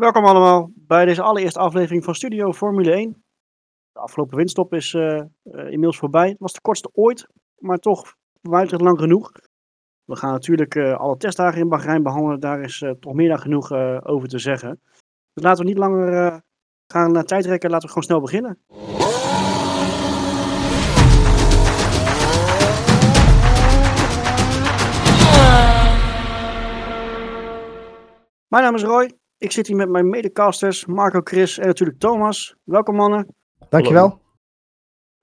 Welkom allemaal bij deze allereerste aflevering van Studio Formule 1. De afgelopen windstop is uh, uh, inmiddels voorbij. Het was de kortste ooit, maar toch buiten lang genoeg. We gaan natuurlijk uh, alle testdagen in Bahrein behandelen. Daar is toch meer dan genoeg over te zeggen. Dus laten we niet langer gaan naar tijd rekken. Laten we gewoon snel beginnen. Mijn naam is Roy. Ik zit hier met mijn medecasters Marco, Chris en natuurlijk Thomas. Welkom mannen. Dankjewel.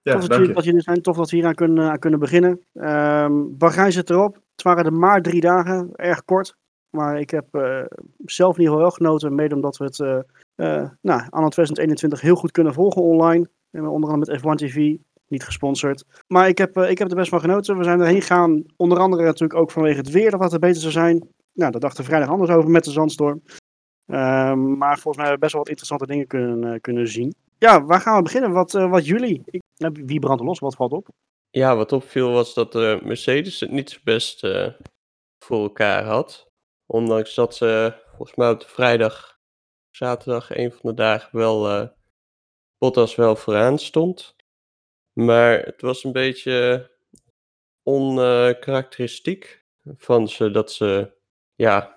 Ja, tof dat, dank jullie, dat jullie zijn. Tof dat we hier aan kunnen, aan kunnen beginnen. Um, Bahrein zit erop. Het waren er maar drie dagen. Erg kort. Maar ik heb uh, zelf in ieder geval wel genoten. Mede omdat we het uh, uh, nou, anno 2021 heel goed kunnen volgen online. En onder andere met F1 TV. Niet gesponsord. Maar ik heb, ik heb er best van genoten. We zijn erheen gegaan. Onder andere natuurlijk ook vanwege het weer. Dat wat er beter zou zijn. Nou, daar dachten we vrijdag anders over met de zandstorm. Um, maar volgens mij hebben we best wel wat interessante dingen kunnen, uh, kunnen zien. Ja, waar gaan we beginnen? Wat, uh, wat jullie? Nou, wie brandt los? Wat valt op? Ja, wat opviel was dat uh, Mercedes het niet zo best voor elkaar had. Ondanks dat ze volgens mij op de vrijdag, zaterdag, een van de dagen wel Bottas wel vooraan stond. Maar het was een beetje onkarakteristiek van ze dat ze ja, uh,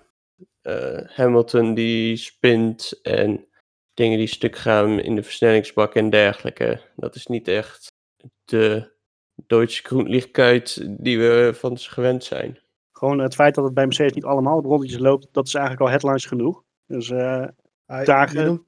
Hamilton die spint en dingen die stuk gaan in de versnellingsbak en dergelijke. Dat is niet echt de Duitse Groenlichtkuit die we van ze gewend zijn. Gewoon het feit dat het bij Mercedes niet allemaal op rondjes loopt, dat is eigenlijk al headlines genoeg. Dus uh, dagen... je, noemt,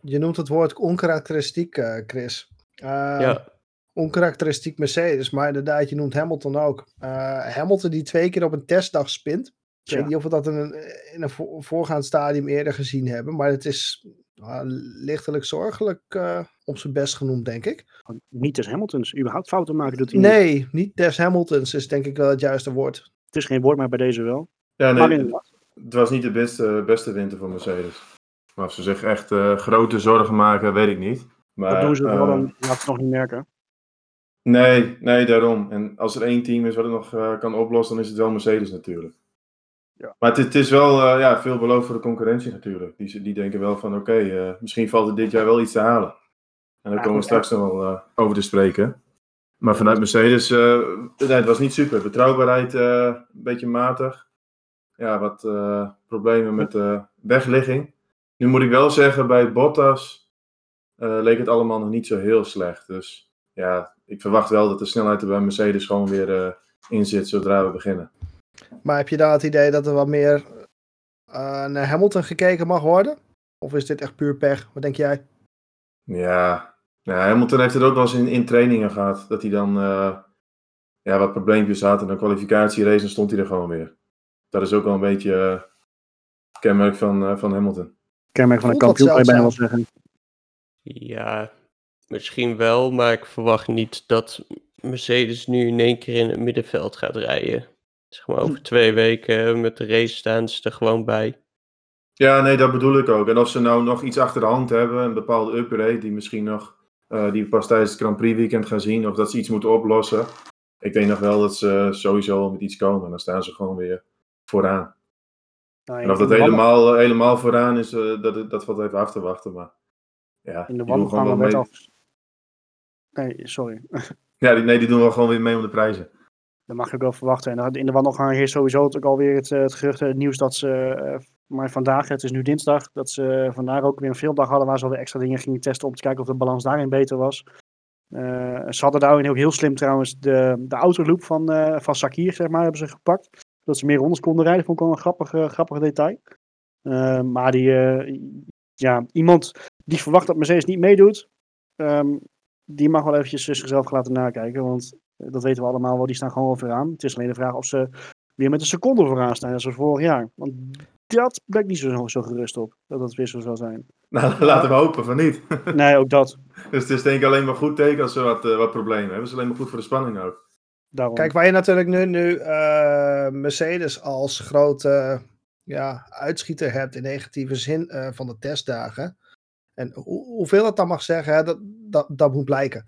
je, noemt, het woord onkarakteristiek, uh, Chris. ja. Onkarakteristiek Mercedes, maar inderdaad, je noemt Hamilton ook. Hamilton die twee keer op een testdag spint. Ik weet niet of we dat in een, in een voorgaand stadium eerder gezien hebben, maar het is uh, lichtelijk zorgelijk uh, op zijn best genoemd, denk ik. Niet des Hamiltons, überhaupt fouten maken doet hij nee, niet. niet des Hamiltons is denk ik wel het juiste woord. Het is geen woord, maar bij deze wel. Ja, nee, het was niet de beste, beste winter voor Mercedes. Maar of ze zich echt uh, grote zorgen maken, weet ik niet. Maar, dat doen ze wel, dan laat het nog niet merken. Nee, nee, daarom. En als er één team is wat het nog uh, kan oplossen, dan is het wel Mercedes natuurlijk. Ja. Maar het, het, is wel uh, ja, veel beloofd voor de concurrentie natuurlijk. Die, die denken wel van oké, okay, uh, misschien valt er dit jaar wel iets te halen. En daar ja, komen we straks nog wel uh, over te spreken. Maar vanuit Mercedes, nee, het was niet super. Betrouwbaarheid een beetje matig. Ja, wat problemen met de wegligging. Nu moet ik wel zeggen, bij Bottas leek het allemaal nog niet zo heel slecht. Dus ja, ik verwacht wel dat de snelheid er bij Mercedes gewoon weer in zit zodra we beginnen. Maar heb je dan het idee dat er wat meer uh, naar Hamilton gekeken mag worden? Of is dit echt puur pech? Wat denk jij? Ja, ja Hamilton heeft het ook wel eens in, in trainingen gehad. Dat hij dan uh, ja, wat probleempjes had. En een kwalificatierace dan stond hij er gewoon weer. Dat is ook wel een beetje uh, kenmerk van, van Hamilton. Kenmerk van een kampioen, kan je bijna wel zeggen. Ja, misschien wel. Maar ik verwacht niet dat Mercedes nu in één keer in het middenveld gaat rijden. Zeg maar over twee weken met de race staan ze er gewoon bij. Ja, nee, dat bedoel ik ook. En of ze nou nog iets achter de hand hebben, een bepaalde upgrade die misschien nog, uh, die we pas tijdens het Grand Prix weekend gaan zien, of dat ze iets moeten oplossen. Ik denk nog wel dat ze sowieso met iets komen. En dan staan ze gewoon weer vooraan. Nou, en of dat helemaal, uh, helemaal vooraan is, uh, dat, dat valt even af te wachten. Maar ja, in de wandelgangen werd af. Nee, sorry. ja, die, nee, die doen wel gewoon weer mee om de prijzen. Dat mag je ook wel verwachten. En in de wandelgang heerst sowieso ook alweer het, het gerucht, het nieuws dat ze, uh, maar vandaag, het is nu dinsdag, dat ze vandaag ook weer een filmdag hadden waar ze alweer extra dingen gingen testen om te kijken of de balans daarin beter was. Ze hadden daarin ook heel slim trouwens de, de autoloop van, van Sakir, zeg maar, hebben ze gepakt. Dat ze meer rondes konden rijden, vond ik wel een grappig, grappig detail. maar die, ja, iemand die verwacht dat Mercedes niet meedoet, um, die mag wel eventjes zichzelf laten nakijken, want dat weten we allemaal wel, die staan gewoon vooraan. Het is alleen de vraag of ze weer met een seconde vooraan staan, zoals vorig jaar. Want dat ben ik niet zo, zo gerust op, dat dat weer zo zal zijn. Nou, laten we hopen van niet. Nee, ook dat. dus het is denk ik alleen maar goed teken als ze wat, uh, wat problemen hebben. Het is alleen maar goed voor de spanning ook. Daarom. Kijk, waar je natuurlijk nu, nu uh, Mercedes als grote ja, uitschieter hebt in negatieve zin uh, van de testdagen. En ho hoeveel dat dan mag zeggen, hè, dat, dat, dat moet blijken.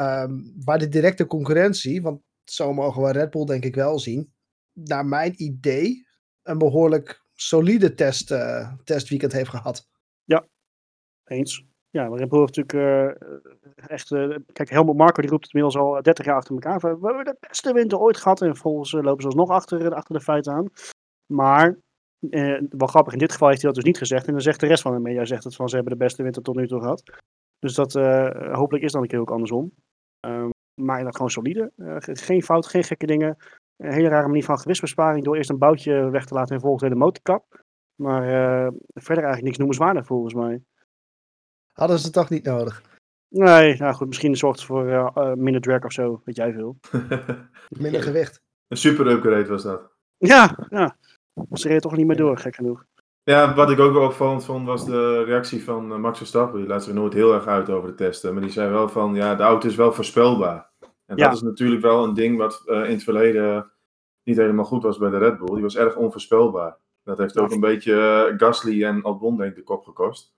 Um, waar de directe concurrentie, want zo mogen we Red Bull denk ik wel zien, naar mijn idee een behoorlijk solide test, uh, testweekend heeft gehad. Ja, eens. Ja, Red Bull heeft natuurlijk uh, echt... Uh, kijk, Helmut Marko die roept het inmiddels al 30 jaar achter elkaar. We hebben de beste winter ooit gehad. En volgens lopen ze alsnog achter, achter de feiten aan. Maar uh, wel grappig, in dit geval heeft hij dat dus niet gezegd. En dan zegt de rest van de media zegt het van ze hebben de beste winter tot nu toe gehad. Dus dat hopelijk is dan een keer ook andersom. Um, maar dat gewoon solide. Uh, geen fout, geen gekke dingen. Een hele rare manier van gewichtsbesparing door eerst een boutje weg te laten en vervolgens de motorkap. Maar verder eigenlijk niks noemenswaardig volgens mij. Hadden ze het toch niet nodig? Nee, nou goed, misschien zorgt het voor minder drag of zo, weet jij veel. minder gewicht. Een super upgrade was dat. Ja, ja. Ze reden toch niet meer door, gek genoeg. Ja, wat ik ook wel opvallend vond was de reactie van eh, Max Verstappen. Die laat zich nooit heel erg uit over de testen. Maar die zei wel van, ja, de auto is wel voorspelbaar. En ja. dat is natuurlijk wel een ding wat uh, in het verleden niet helemaal goed was bij de Red Bull. Die was erg onvoorspelbaar. Dat heeft ook een beetje uh, Gasly en Albon denk ik de kop gekost.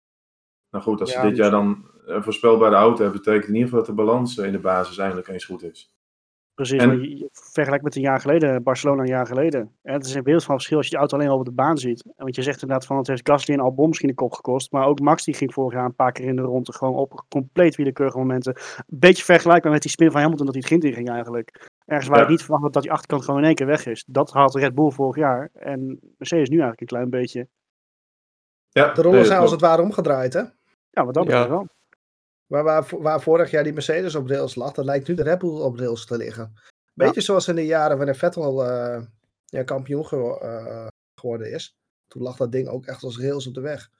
Nou goed, als ja, ze dit jaar dan een voorspelbare auto hebben, betekent in ieder geval dat de balans in de basis eindelijk eens goed is. Precies, en... je vergelijkt met een jaar geleden, Barcelona een jaar geleden. Het is een wereld van verschil als je de auto alleen al op de baan ziet. Want je zegt inderdaad van het heeft Gasly en Albon misschien de kop gekost. Maar ook Max die ging vorig jaar een paar keer in de ronde gewoon op compleet willekeurige momenten. Een beetje vergelijkbaar met die spin van Hamilton dat hij het ging ging eigenlijk. Ergens waar ja. ik niet verwacht had dat die achterkant gewoon in één keer weg is. Dat had Red Bull vorig jaar. En Mercedes nu eigenlijk een klein beetje. Ja, de rollen zijn als het ware omgedraaid hè? Ja, wat dat betreft wel. Waar, waar, waar vorig jaar die Mercedes op rails lag, dat lijkt nu de Red Bull op rails te liggen. Beetje ja. zoals in de jaren wanneer Vettel uh, ja, kampioen ge uh, geworden is. Toen lag dat ding ook echt als rails op de weg.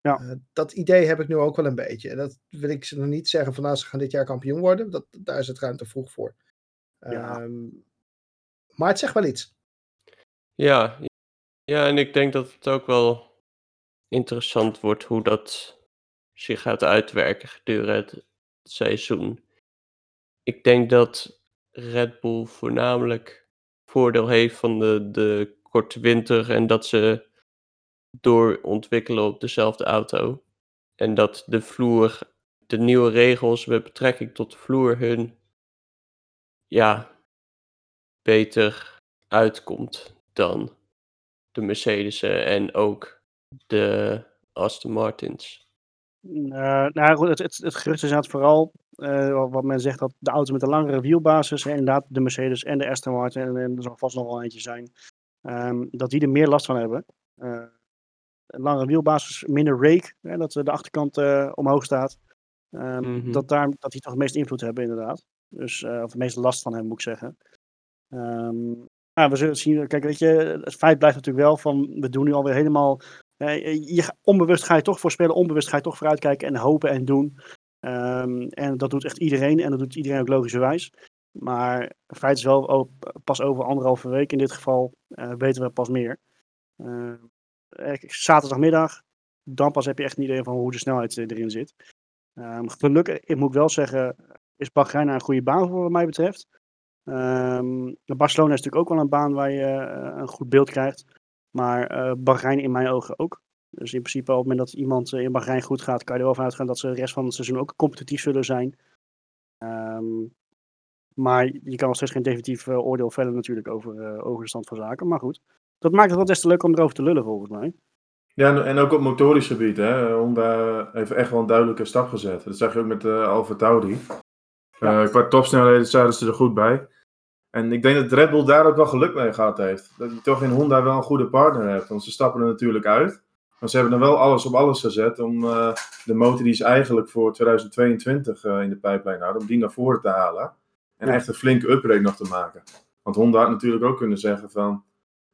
Ja. Uh, dat idee heb ik nu ook wel een beetje. En dat wil ik ze nog niet zeggen van nou, ze gaan dit jaar kampioen worden. Dat, daar is het ruim te vroeg voor. Ja. Um, maar het zegt wel iets. Ja. ja, en ik denk dat het ook wel interessant wordt hoe dat zich gaat uitwerken gedurende het seizoen. Ik denk dat Red Bull voornamelijk voordeel heeft van de, de korte winter en dat ze doorontwikkelen op dezelfde auto. En dat de vloer, de nieuwe regels met betrekking tot de vloer hun ja, beter uitkomt dan de Mercedes en ook de Aston Martins. Uh, nou goed, het, het, het gerucht is vooral uh, wat men zegt dat de auto met een langere wielbasis, hè, inderdaad de Mercedes en de Aston Martin, en, en er zal vast nog wel eentje zijn, um, dat die er meer last van hebben. Uh, een langere wielbasis, minder rake, hè, dat de achterkant omhoog staat. Um, mm -hmm. dat, daar, dat die toch het meeste invloed hebben, inderdaad. Dus, of het meeste last van hebben, moet ik zeggen. Um, nou, we zullen zien. Kijk, weet je, het feit blijft natuurlijk wel van, we doen nu alweer helemaal je, onbewust ga je toch voorspellen, onbewust ga je toch vooruitkijken en hopen en doen. Um, en dat doet echt iedereen en dat doet iedereen ook logischerwijs. Maar het feit is wel, oh, pas over anderhalve week in dit geval uh, weten we pas meer. Uh, zaterdagmiddag, dan pas heb je echt een idee van hoe de snelheid erin zit. Um, gelukkig, ik moet wel zeggen, is Bahrein een goede baan voor wat mij betreft. Um, Barcelona is natuurlijk ook wel een baan waar je een goed beeld krijgt. Maar uh, Bahrein in mijn ogen ook. Dus in principe op het moment dat iemand in Bahrein goed gaat, kan je er wel van uitgaan dat ze de rest van het seizoen ook competitief zullen zijn. Um, maar je kan nog steeds geen definitief uh, oordeel vellen natuurlijk over, uh, over de stand van zaken. Maar goed, dat maakt het wel des te leuk om erover te lullen volgens mij. Ja, en ook op motorisch gebied. Hè. Honda heeft echt wel een duidelijke stap gezet. Dat zag je ook met uh, Alfa Tauri. Ja. qua topsnelheden zaten ze er goed bij. En ik denk dat Red Bull daar ook wel geluk mee gehad heeft. Dat je toch in Honda wel een goede partner hebt. Want ze stappen er natuurlijk uit. Maar ze hebben er wel alles op alles gezet om uh, de motor die ze eigenlijk voor 2022 uh, in de pijplijn hadden, om die naar voren te halen. En ja. echt een flinke upgrade nog te maken. Want Honda had natuurlijk ook kunnen zeggen van,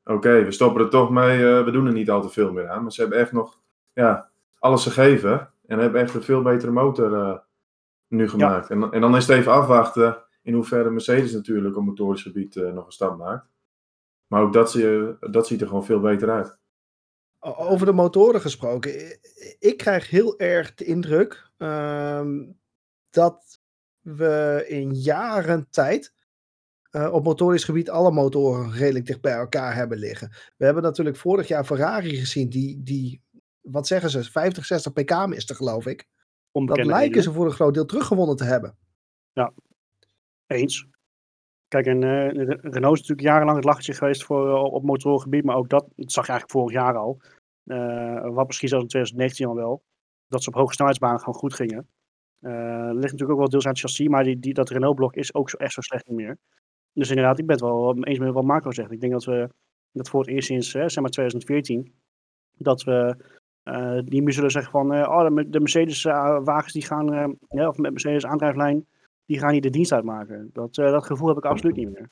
oké, okay, we stoppen er toch mee, uh, we doen er niet al te veel meer aan. Maar ze hebben echt nog ja, alles gegeven en hebben echt een veel betere motor nu gemaakt. Ja. En, en dan is het even afwachten in hoeverre Mercedes natuurlijk op motorisch gebied nog een stap maakt. Maar ook dat, dat ziet er gewoon veel beter uit. Over de motoren gesproken. Ik krijg heel erg de indruk um, dat we in jaren tijd uh, op motorisch gebied alle motoren redelijk dicht bij elkaar hebben liggen. We hebben natuurlijk vorig jaar Ferrari gezien, die, die wat zeggen ze, 50, 60 pk miste, geloof ik. Onbekende dat lijken ze voor een groot deel teruggewonnen te hebben. Ja, eens. Kijk, en uh, Renault is natuurlijk jarenlang het lachertje geweest voor, uh, op motorengebied, maar ook dat, zag je eigenlijk vorig jaar al. Uh, wat misschien zelfs in 2019 al wel. Dat ze op hoge snelheidsbanen gewoon goed gingen. ligt natuurlijk ook wel deels aan het chassis, maar die, die, dat Renault-blok is ook zo, echt zo slecht niet meer. Dus inderdaad, ik ben het wel eens met wat Marco zegt. Ik denk dat we dat voor het eerst sinds zeg maar 2014, dat we die meer zullen zeggen van, oh, de, Mercedes-wagens die gaan, of met Mercedes-aandrijflijn, die gaan hier de dienst uitmaken. Dat, dat gevoel heb ik absoluut niet meer.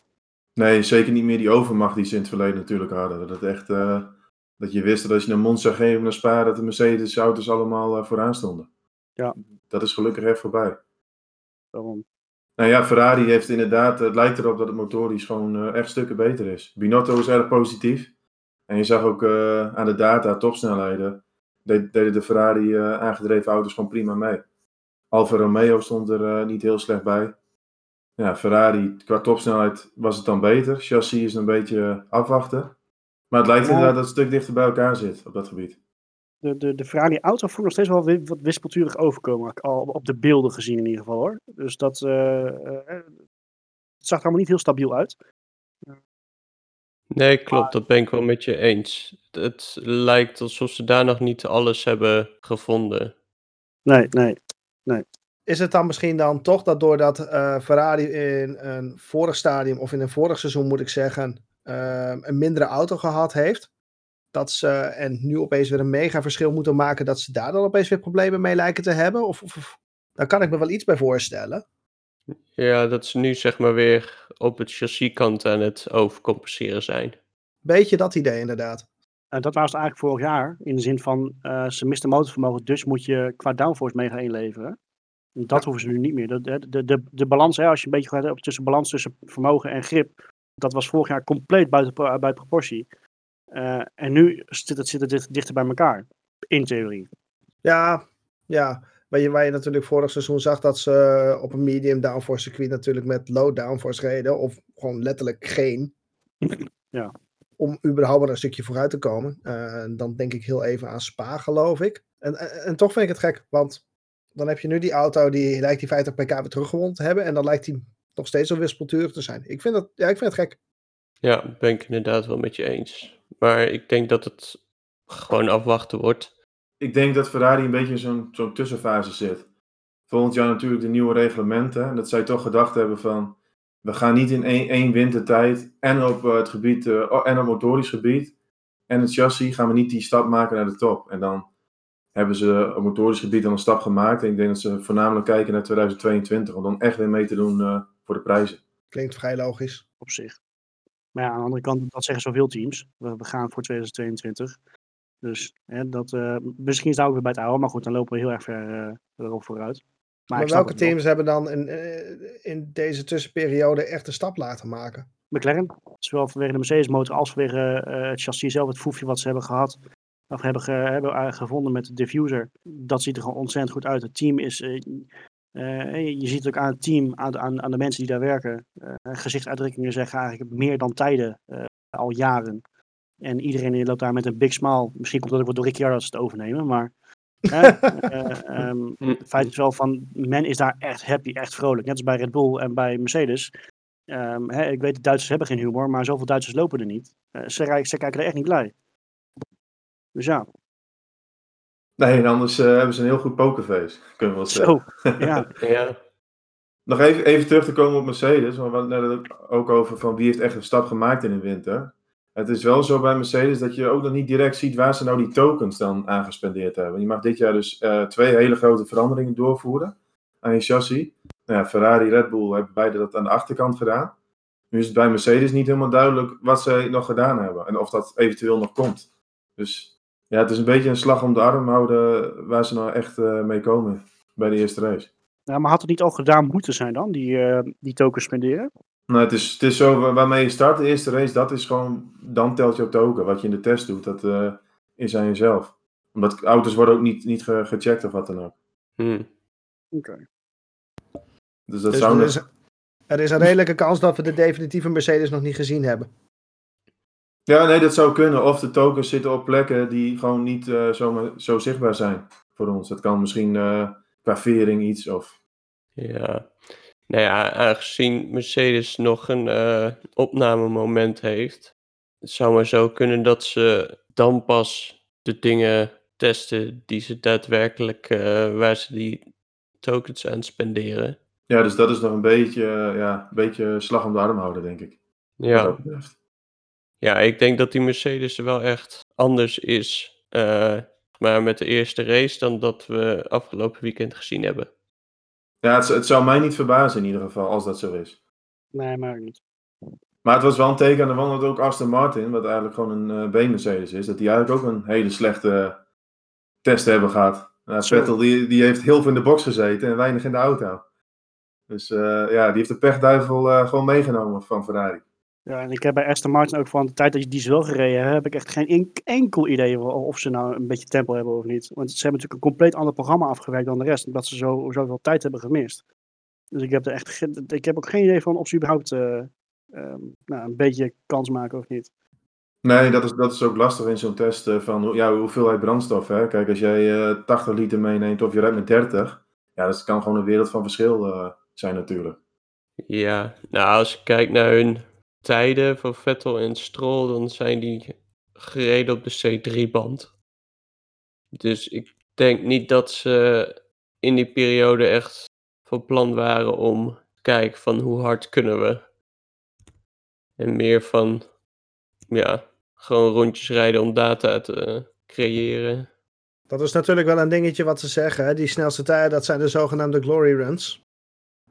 Nee, zeker niet meer die overmacht die ze in het verleden natuurlijk hadden. Dat, echt, dat je wist dat als je een Monza ging naar Spa, dat de Mercedes-auto's allemaal vooraan stonden. Ja. Dat is gelukkig even voorbij. Waarom? Nou ja, Ferrari heeft inderdaad, het lijkt erop dat het motorisch gewoon echt stukken beter is. Binotto is erg positief. En je zag ook aan de data topsnelheden deden de Ferrari aangedreven auto's gewoon prima mee. Alfa Romeo stond er uh, niet heel slecht bij. Ja, Ferrari, qua topsnelheid was het dan beter. Chassis is een beetje afwachten. Maar het lijkt inderdaad dat het een stuk dichter bij elkaar zit op dat gebied. De, de, de Ferrari auto voelt nog steeds wel wat wispelturig overkomen. Al op de beelden gezien in ieder geval hoor. Dus dat uh, het zag er allemaal niet heel stabiel uit. Nee, klopt. Dat ben ik wel met je eens. Het lijkt alsof ze daar nog niet alles hebben gevonden. Nee, nee, nee. Is het dan misschien dan toch dat doordat uh, Ferrari in een vorig stadium, of in een vorig seizoen moet ik zeggen, uh, een mindere auto gehad heeft, dat ze en nu opeens weer een mega verschil moeten maken, dat ze daar dan opeens weer problemen mee lijken te hebben? Of, of, of daar kan ik me wel iets bij voorstellen. Ja, dat ze nu zeg maar weer op het chassiskant aan het overcompenseren zijn. Beetje dat idee inderdaad. Uh, dat was het eigenlijk vorig jaar. In de zin van, uh, ze misten motorvermogen, dus moet je qua downforce mega inleveren. En dat ja. hoeven ze nu niet meer. De, de, de, de, balans, hè, als je een beetje gaat op tussen balans tussen vermogen en grip, dat was vorig jaar compleet buiten, buiten proportie. Uh, en nu zit het, zit het dicht, dichter bij elkaar, in theorie. Ja, ja. Waar je, waar je natuurlijk vorig seizoen zag dat ze op een medium downforce circuit natuurlijk met low downforce reden. Of gewoon letterlijk geen. Ja. Om überhaupt een stukje vooruit te komen. Uh, dan denk ik heel even aan Spa, geloof ik. En, en, en, toch vind ik het gek, want dan heb je nu die auto die lijkt die 50 pk weer teruggewonnen te hebben. En dan lijkt die nog steeds zo wispelturig te zijn. Ik vind, dat, ja, ik vind het gek. Ja, ben ik inderdaad wel met je eens. Maar ik denk dat het gewoon afwachten wordt ik denk dat Ferrari een beetje in zo'n zo'n tussenfase zit. Volgend jaar natuurlijk de nieuwe reglementen. En dat zij toch gedacht hebben van... We gaan niet in één, één wintertijd en op het gebied, uh, en op motorisch gebied en het chassis gaan we niet die stap maken naar de top. En dan hebben ze op motorisch gebied dan een stap gemaakt. En ik denk dat ze voornamelijk kijken naar 2022 om dan echt weer mee te doen uh, voor de prijzen. Klinkt vrij logisch. Op zich. Maar ja, aan de andere kant, dat zeggen zoveel teams. We, we gaan voor 2022. Dus hè, dat, uh, misschien is het ook weer bij het oude, maar goed, dan lopen we heel erg ver uh, erop vooruit. Maar, maar welke teams wel. hebben dan in, uh, in deze tussenperiode echt een stap laten maken? McLaren, zowel vanwege de Mercedes motor als vanwege het chassis zelf, het foefje wat ze hebben gehad, of hebben, ge, hebben gevonden met de diffuser. Dat ziet er gewoon ontzettend goed uit. Het team is, je ziet ook aan het team, aan, aan, aan de mensen die daar werken, gezichtsuitdrukkingen zeggen eigenlijk meer dan tijden al jaren. En iedereen loopt daar met een big smile. Misschien komt dat ook wel door Ricciardo als het overnemen. Maar uh, um, het feit is wel van, men is daar echt happy, echt vrolijk. Net als bij Red Bull en bij Mercedes. Um, hè, ik weet, de Duitsers hebben geen humor, maar zoveel Duitsers lopen er niet. Uh, ze, ze, kijken er echt niet blij. Dus ja. Nee, en anders uh, hebben ze een heel goed pokerface, kunnen we wel zeggen. Zo, ja. ja. Nog even, even terug te komen op Mercedes, want we hadden het ook over van wie heeft echt een stap gemaakt in de winter. Het is wel zo bij Mercedes dat je ook nog niet direct ziet waar ze nou die tokens dan aangespendeerd hebben. Je mag dit jaar dus uh, twee hele grote veranderingen doorvoeren aan je chassis. Nou ja, Ferrari, Red Bull hebben beide dat aan de achterkant gedaan. Nu is het bij Mercedes niet helemaal duidelijk wat ze nog gedaan hebben en of dat eventueel nog komt. Dus ja, het is een beetje een slag om de arm houden waar ze nou echt uh, mee komen bij de eerste race. Ja, maar had het niet al gedaan moeten zijn dan, die, uh, die tokens spenderen? Nou, het is, het is zo waarmee je start, de eerste race, dat is gewoon, dan telt je token. Wat je in de test doet, dat uh, is aan jezelf. Omdat auto's worden ook niet, niet ge gecheckt of wat dan ook. Hmm. Oké. Okay. Dus dat dus zou... Er is, er is een redelijke kans dat we de definitieve Mercedes nog niet gezien hebben. Ja, nee, dat zou kunnen. Of de tokens zitten op plekken die gewoon niet uh, zo, zo zichtbaar zijn voor ons. Dat kan misschien uh, qua vering iets of... Ja, Nou ja, aangezien Mercedes nog een uh, opnamemoment heeft, het zou maar zo kunnen dat ze dan pas de dingen testen die ze daadwerkelijk, uh, waar ze die tokens aan spenderen. Ja, dus dat is nog een beetje, uh, ja, een beetje slag om de arm houden, denk ik. Ja. Ja, ik denk dat die Mercedes wel echt anders is. Maar met de eerste race dan dat we afgelopen weekend gezien hebben. Ja, het, het, zou mij niet verbazen in ieder geval als dat zo is. Nee, maar niet. Maar het was wel een teken aan de wand dat ook Aston Martin, wat eigenlijk gewoon een uh, B-Mercedes is, dat die eigenlijk ook een hele slechte test hebben gehad. Nou, Vettel die, die heeft heel veel in de box gezeten en weinig in de auto. Dus uh, ja, die heeft de pechduivel uh, gewoon meegenomen van Ferrari. Ja, en ik heb bij Aston Martin ook van de tijd dat je die wel gereden hebt, heb ik echt geen enkel idee of ze nou een beetje tempo hebben of niet. Want ze hebben natuurlijk een compleet ander programma afgewerkt dan de rest, omdat ze zo, zoveel tijd hebben gemist. Dus ik heb, er echt, ik heb ook geen idee van of ze überhaupt uh, um, nou, een beetje kans maken of niet. Nee, dat is, dat is ook lastig in zo'n test van ja, hoeveelheid brandstof. Hè? Kijk, als jij uh, 80 liter meeneemt of je rijdt met 30, ja, dat kan gewoon een wereld van verschil uh, zijn natuurlijk. Ja, nou als je kijkt naar hun tijden van Vettel en Stroll, dan zijn die gereden op de C3-band. Dus ik denk niet dat ze in die periode echt van plan waren om kijken van hoe hard kunnen we. En meer van, ja, gewoon rondjes rijden om data te creëren. Dat is natuurlijk wel een dingetje wat ze zeggen. Hè? Die snelste tijden, dat zijn de zogenaamde glory runs.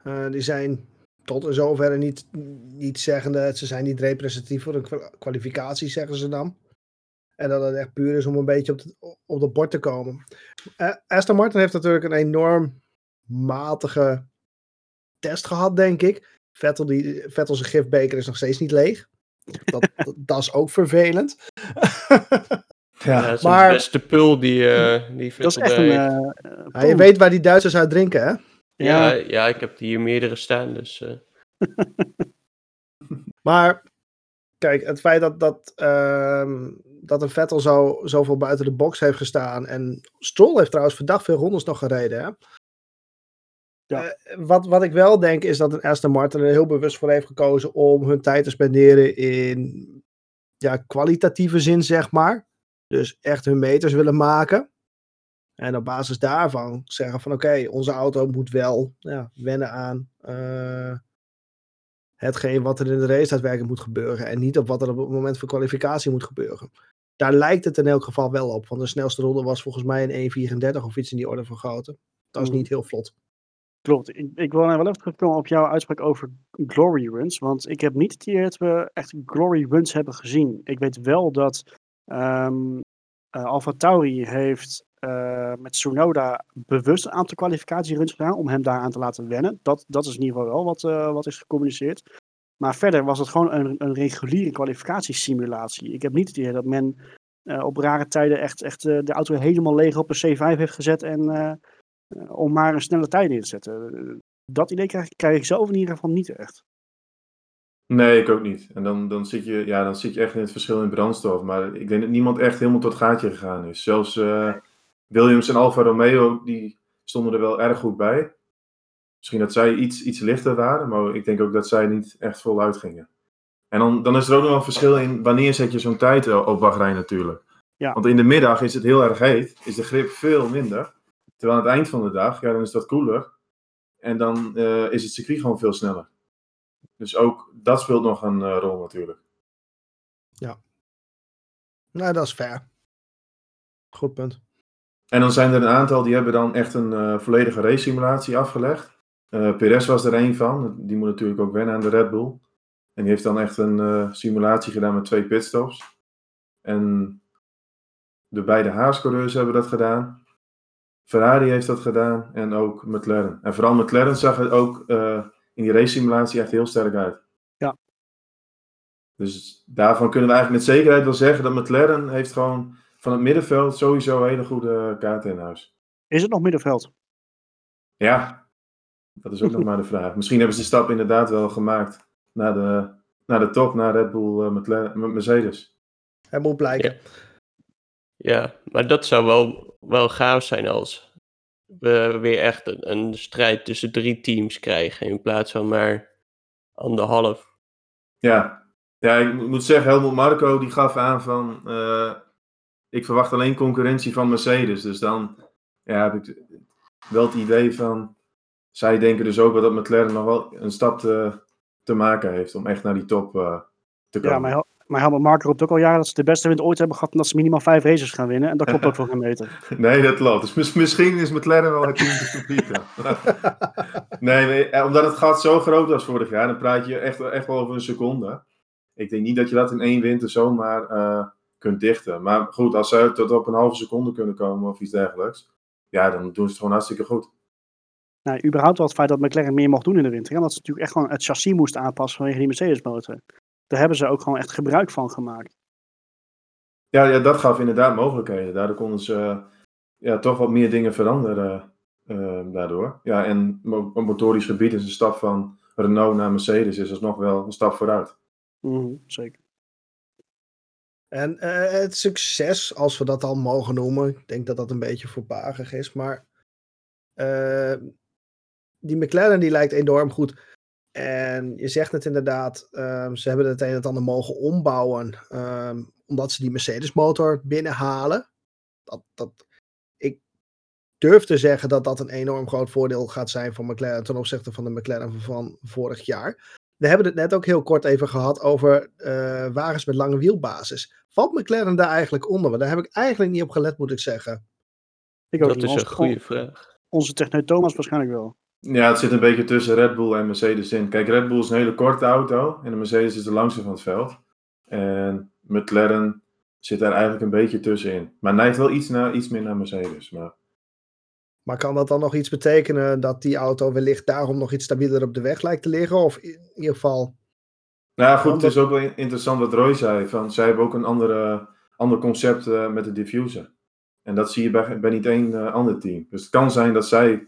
Uh, die zijn tot in zoverre niet, niet zeggende, ze zijn niet representatief voor een kwalificatie, zeggen ze dan. En dat het echt puur is om een beetje op de, op de bord te komen. Uh, Aston Martin heeft natuurlijk een enorm matige test gehad, denk ik. Vettel, die, Vettel zijn gifbeker is nog steeds niet leeg. Dat, dat, dat is ook vervelend. ja, ja maar de beste pul die, uh, die Vettel dat is echt een, uh, ja, Je weet waar die Duitsers uit drinken, hè? Ja, ja, ja ik heb hier meerdere staan, dus... Uh... maar, kijk, het feit dat, dat, uh, dat een Vettel zo, zoveel buiten de box heeft gestaan... en Stroll heeft trouwens verdacht veel rondes nog gereden, hè? Ja. Uh, wat, wat ik wel denk is dat een Aston Martin er heel bewust voor heeft gekozen om hun tijd te spenderen in ja, kwalitatieve zin, zeg maar. Dus echt hun meters willen maken. En op basis daarvan zeggen van oké, onze auto moet wel ja, wennen aan uh, hetgeen wat er in de race daadwerkelijk moet gebeuren. En niet op wat er op het moment van kwalificatie moet gebeuren. Daar lijkt het in elk geval wel op. Want de snelste ronde was volgens mij een 1.34 of iets in die orde van grootte. Dat is niet heel vlot. Klopt. Ik, ik wil nou wel even terugkomen op jouw uitspraak over glory runs. Want ik heb niet het idee dat we echt glory runs hebben gezien. Ik weet wel dat um, uh, Alfa Tauri heeft uh, met Tsunoda bewust een aantal kwalificatieruns gedaan om hem daaraan te laten wennen. Dat, dat is in ieder geval wel wat, uh, wat is gecommuniceerd. Maar verder was het gewoon een, een reguliere kwalificatiesimulatie. Ik heb niet het idee dat men uh, op rare tijden echt, echt de auto helemaal leeg op een C5 heeft gezet en, om maar een snelle tijd neer te zetten. Dat idee krijg, krijg ik zelf in ieder geval niet echt. Nee, ik ook niet. En dan, dan, zit je, ja, dan zit je echt in het verschil in brandstof. Maar ik denk dat niemand echt helemaal tot gaatje gegaan is. Zelfs Williams en Alfa Romeo, die stonden er wel erg goed bij. Misschien dat zij iets, iets lichter waren, maar ik denk ook dat zij niet echt voluit gingen. En dan, dan is er ook nog wel een verschil in wanneer zet je zo'n tijd op wachtrij natuurlijk. Ja. Want in de middag is het heel erg heet, is de grip veel minder. Terwijl aan het eind van de dag, ja, dan is dat koeler. En dan uh, is het circuit gewoon veel sneller. Dus ook dat speelt nog een uh, rol natuurlijk. Ja. Nou, dat is fair. Goed punt. En dan zijn er een aantal die hebben dan echt een uh, volledige race simulatie afgelegd. Uh, Perez was er een van. Die moet natuurlijk ook wennen aan de Red Bull. En die heeft dan echt een uh, simulatie gedaan met twee pitstops. En de beide Haas-coureurs hebben dat gedaan. Ferrari heeft dat gedaan en ook McLaren. En vooral McLaren zag het ook in die race simulatie echt heel sterk uit. Ja. Dus daarvan kunnen we eigenlijk met zekerheid wel zeggen dat McLaren heeft gewoon van het middenveld sowieso hele goede kaarten in huis. Is het nog middenveld? Ja, dat is ook nog maar de vraag. Misschien hebben ze de stap inderdaad wel gemaakt naar de, naar de top, naar Red Bull uh, McLaren, Mercedes. Het moet blijken. Ja. ja, maar dat zou wel, wel gaaf zijn als we weer echt een, een strijd tussen drie teams krijgen in plaats van maar anderhalf. Ja, ja ik moet zeggen, Helmut Marco die gaf aan van eh, ik verwacht alleen concurrentie van Mercedes. Dus dan ja, heb ik wel het idee van zij denken dus ook wel dat McLaren nog wel een stap te, te maken heeft om echt naar die top eh, te komen. Ja, maar, Hel- maar Helmut Marko roept ook al jaren dat ze de beste wind ooit hebben gehad en dat ze minimaal vijf races gaan winnen. En dat klopt ook voor geen meter. Nee, dat klopt. Dus mis- misschien is McLaren wel het team te verbieden. nee, nee, eh, omdat het gat zo groot was vorig jaar, dan praat je echt, echt wel over een seconde. Ik denk niet dat je dat in één winter zomaar eh, kunt dichten. Maar goed, als ze tot op een halve seconde kunnen komen of iets dergelijks, ja, dan doen ze het gewoon hartstikke goed. Nou, überhaupt wel het feit dat McLaren meer mocht doen in de winter. En dat ze natuurlijk echt gewoon het chassis moesten aanpassen vanwege die Mercedes motor. Daar hebben ze ook gewoon echt gebruik van gemaakt. Ja, ja, dat gaf inderdaad mogelijkheden. Daardoor konden ze eh, ja, toch wat meer dingen veranderen eh, daardoor. Ja, en op motorisch gebied is een stap van Renault naar Mercedes is alsnog wel een stap vooruit. Mhm, zeker. En eh, het succes, als we dat al mogen noemen, ik denk dat dat een beetje voorbarig is, maar eh, die McLaren die lijkt enorm goed. En je zegt het inderdaad, ehm, ze hebben het een en ander mogen ombouwen, ehm, omdat ze die Mercedes motor binnenhalen. Dat, dat, ik durf te zeggen dat dat een enorm groot voordeel gaat zijn voor McLaren ten opzichte van de McLaren van- van vorig jaar. We hebben het net ook heel kort even gehad over eh, wagens met lange wielbasis. Valt McLaren daar eigenlijk onder? Want daar heb ik eigenlijk niet op gelet, moet ik zeggen. Ik Dat is een Onze- goede vraag. Onze techneut Thomas waarschijnlijk wel. Ja, het zit een beetje tussen Red Bull en Mercedes in. Kijk, Red Bull is een hele korte auto en de Mercedes is de langste van het veld. En McLaren zit daar eigenlijk een beetje tussenin. Maar neigt wel iets, naar, iets meer naar Mercedes. Maar Maar kan dat dan nog iets betekenen dat die auto wellicht daarom nog iets stabieler op de weg lijkt te liggen? Of in ieder geval. Nou ja, goed, het is ook wel in- interessant wat Roy zei. Van, zij hebben ook een andere, ander concept eh, met de diffuser. En dat zie je bij, bij niet één eh, ander team. Dus het kan zijn dat zij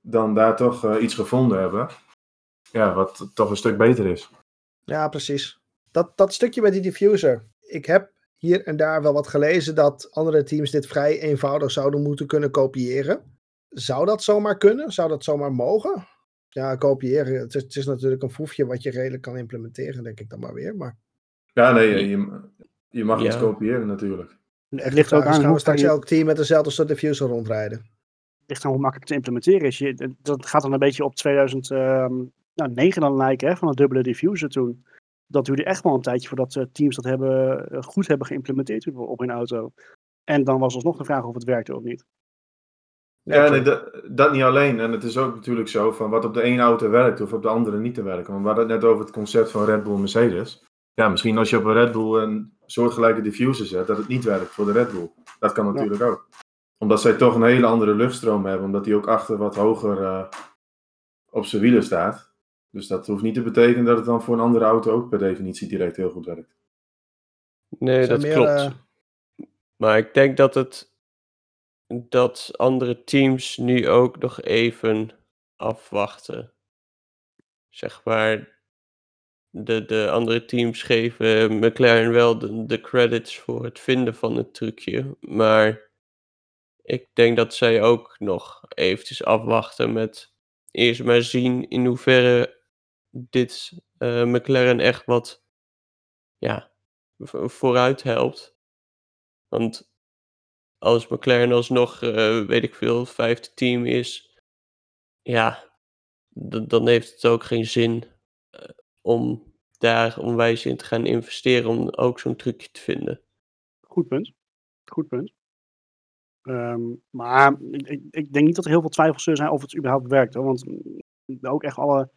dan daar toch eh, iets gevonden hebben. Ja, wat toch een stuk beter is. Ja, precies. Dat, dat stukje met die diffuser. Ik heb hier en daar wel wat gelezen dat andere teams dit vrij eenvoudig zouden moeten kunnen kopiëren. Zou dat zomaar kunnen? Zou dat zomaar mogen? Ja, kopiëren. Het is, het is natuurlijk een foefje wat je redelijk kan implementeren, denk ik dan maar weer. Maar Ja, nee, je, je, mag Ja. iets kopiëren natuurlijk. Het ligt ook aan gaan we hoe, straks je, elk team met dezelfde soort diffuser rondrijden. ligt aan hoe makkelijk te implementeren is. Je, dat gaat dan een beetje op 2009 dan lijken, hè, van een dubbele diffuser toen. Dat duurde echt wel een tijdje voordat eh, teams dat hebben, eh, goed hebben geïmplementeerd op- op hun auto. En dan was alsnog de vraag of het werkte of niet. Ja, nee, dat, dat niet alleen. En het is ook natuurlijk zo van wat op de ene auto werkt, of op de andere niet te werken. Want we hadden het net over het concept van Red Bull en Mercedes. Ja, misschien als je op een Red Bull een soortgelijke diffuser zet, dat het niet werkt voor de Red Bull. Dat kan natuurlijk ook. Omdat zij toch een hele andere luchtstroom hebben, omdat die ook achter wat hoger eh, op zijn wielen staat. Dus dat hoeft niet te betekenen dat het dan voor een andere auto ook per definitie direct heel goed werkt. Nee, dat meer, klopt. eh, Maar ik denk dat het dat andere teams nu ook nog even afwachten. Zeg maar, de, de andere teams geven McLaren wel de, credits voor het vinden van het trucje. Maar ik denk dat zij ook nog eventjes afwachten met eerst maar zien in hoeverre dit eh, McLaren echt wat ja, vo- vooruit helpt. Want als McLaren alsnog, eh, weet ik veel, vijfde team is, ja, dan heeft het ook geen zin eh, om daar onwijs in te gaan investeren om ook zo'n trucje te vinden. Goed punt. Goed punt. Ehm, maar ik, ik, denk niet dat er heel veel twijfels zullen zijn of het überhaupt werkt. Want ook echt alle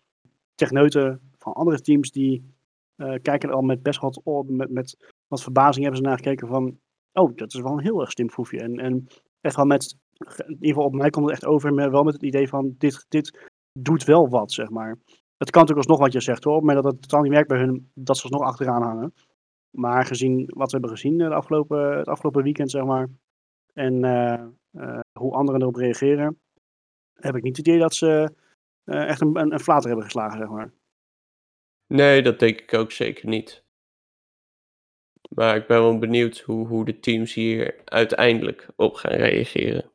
techneuten van andere teams die eh, kijken er al met best wat, met, met wat verbazing hebben ze naar gekeken van... Oh, dat is wel een heel erg slim proefje. En, en echt wel met, in ieder geval op mij komt het echt over, met, wel met het idee van dit, dit doet wel wat, zeg maar. Het kan natuurlijk alsnog wat je zegt hoor, maar dat het totaal niet werkt bij hun, dat ze alsnog achteraan hangen. Maar gezien wat we hebben gezien eh, de afgelopen, het afgelopen weekend, zeg maar, en eh, eh, hoe anderen erop reageren, heb ik niet het idee dat ze echt een, een, een flater hebben geslagen, zeg maar. Nee, dat denk ik ook zeker niet. Maar ik ben wel benieuwd hoe, hoe de teams hier uiteindelijk op gaan reageren.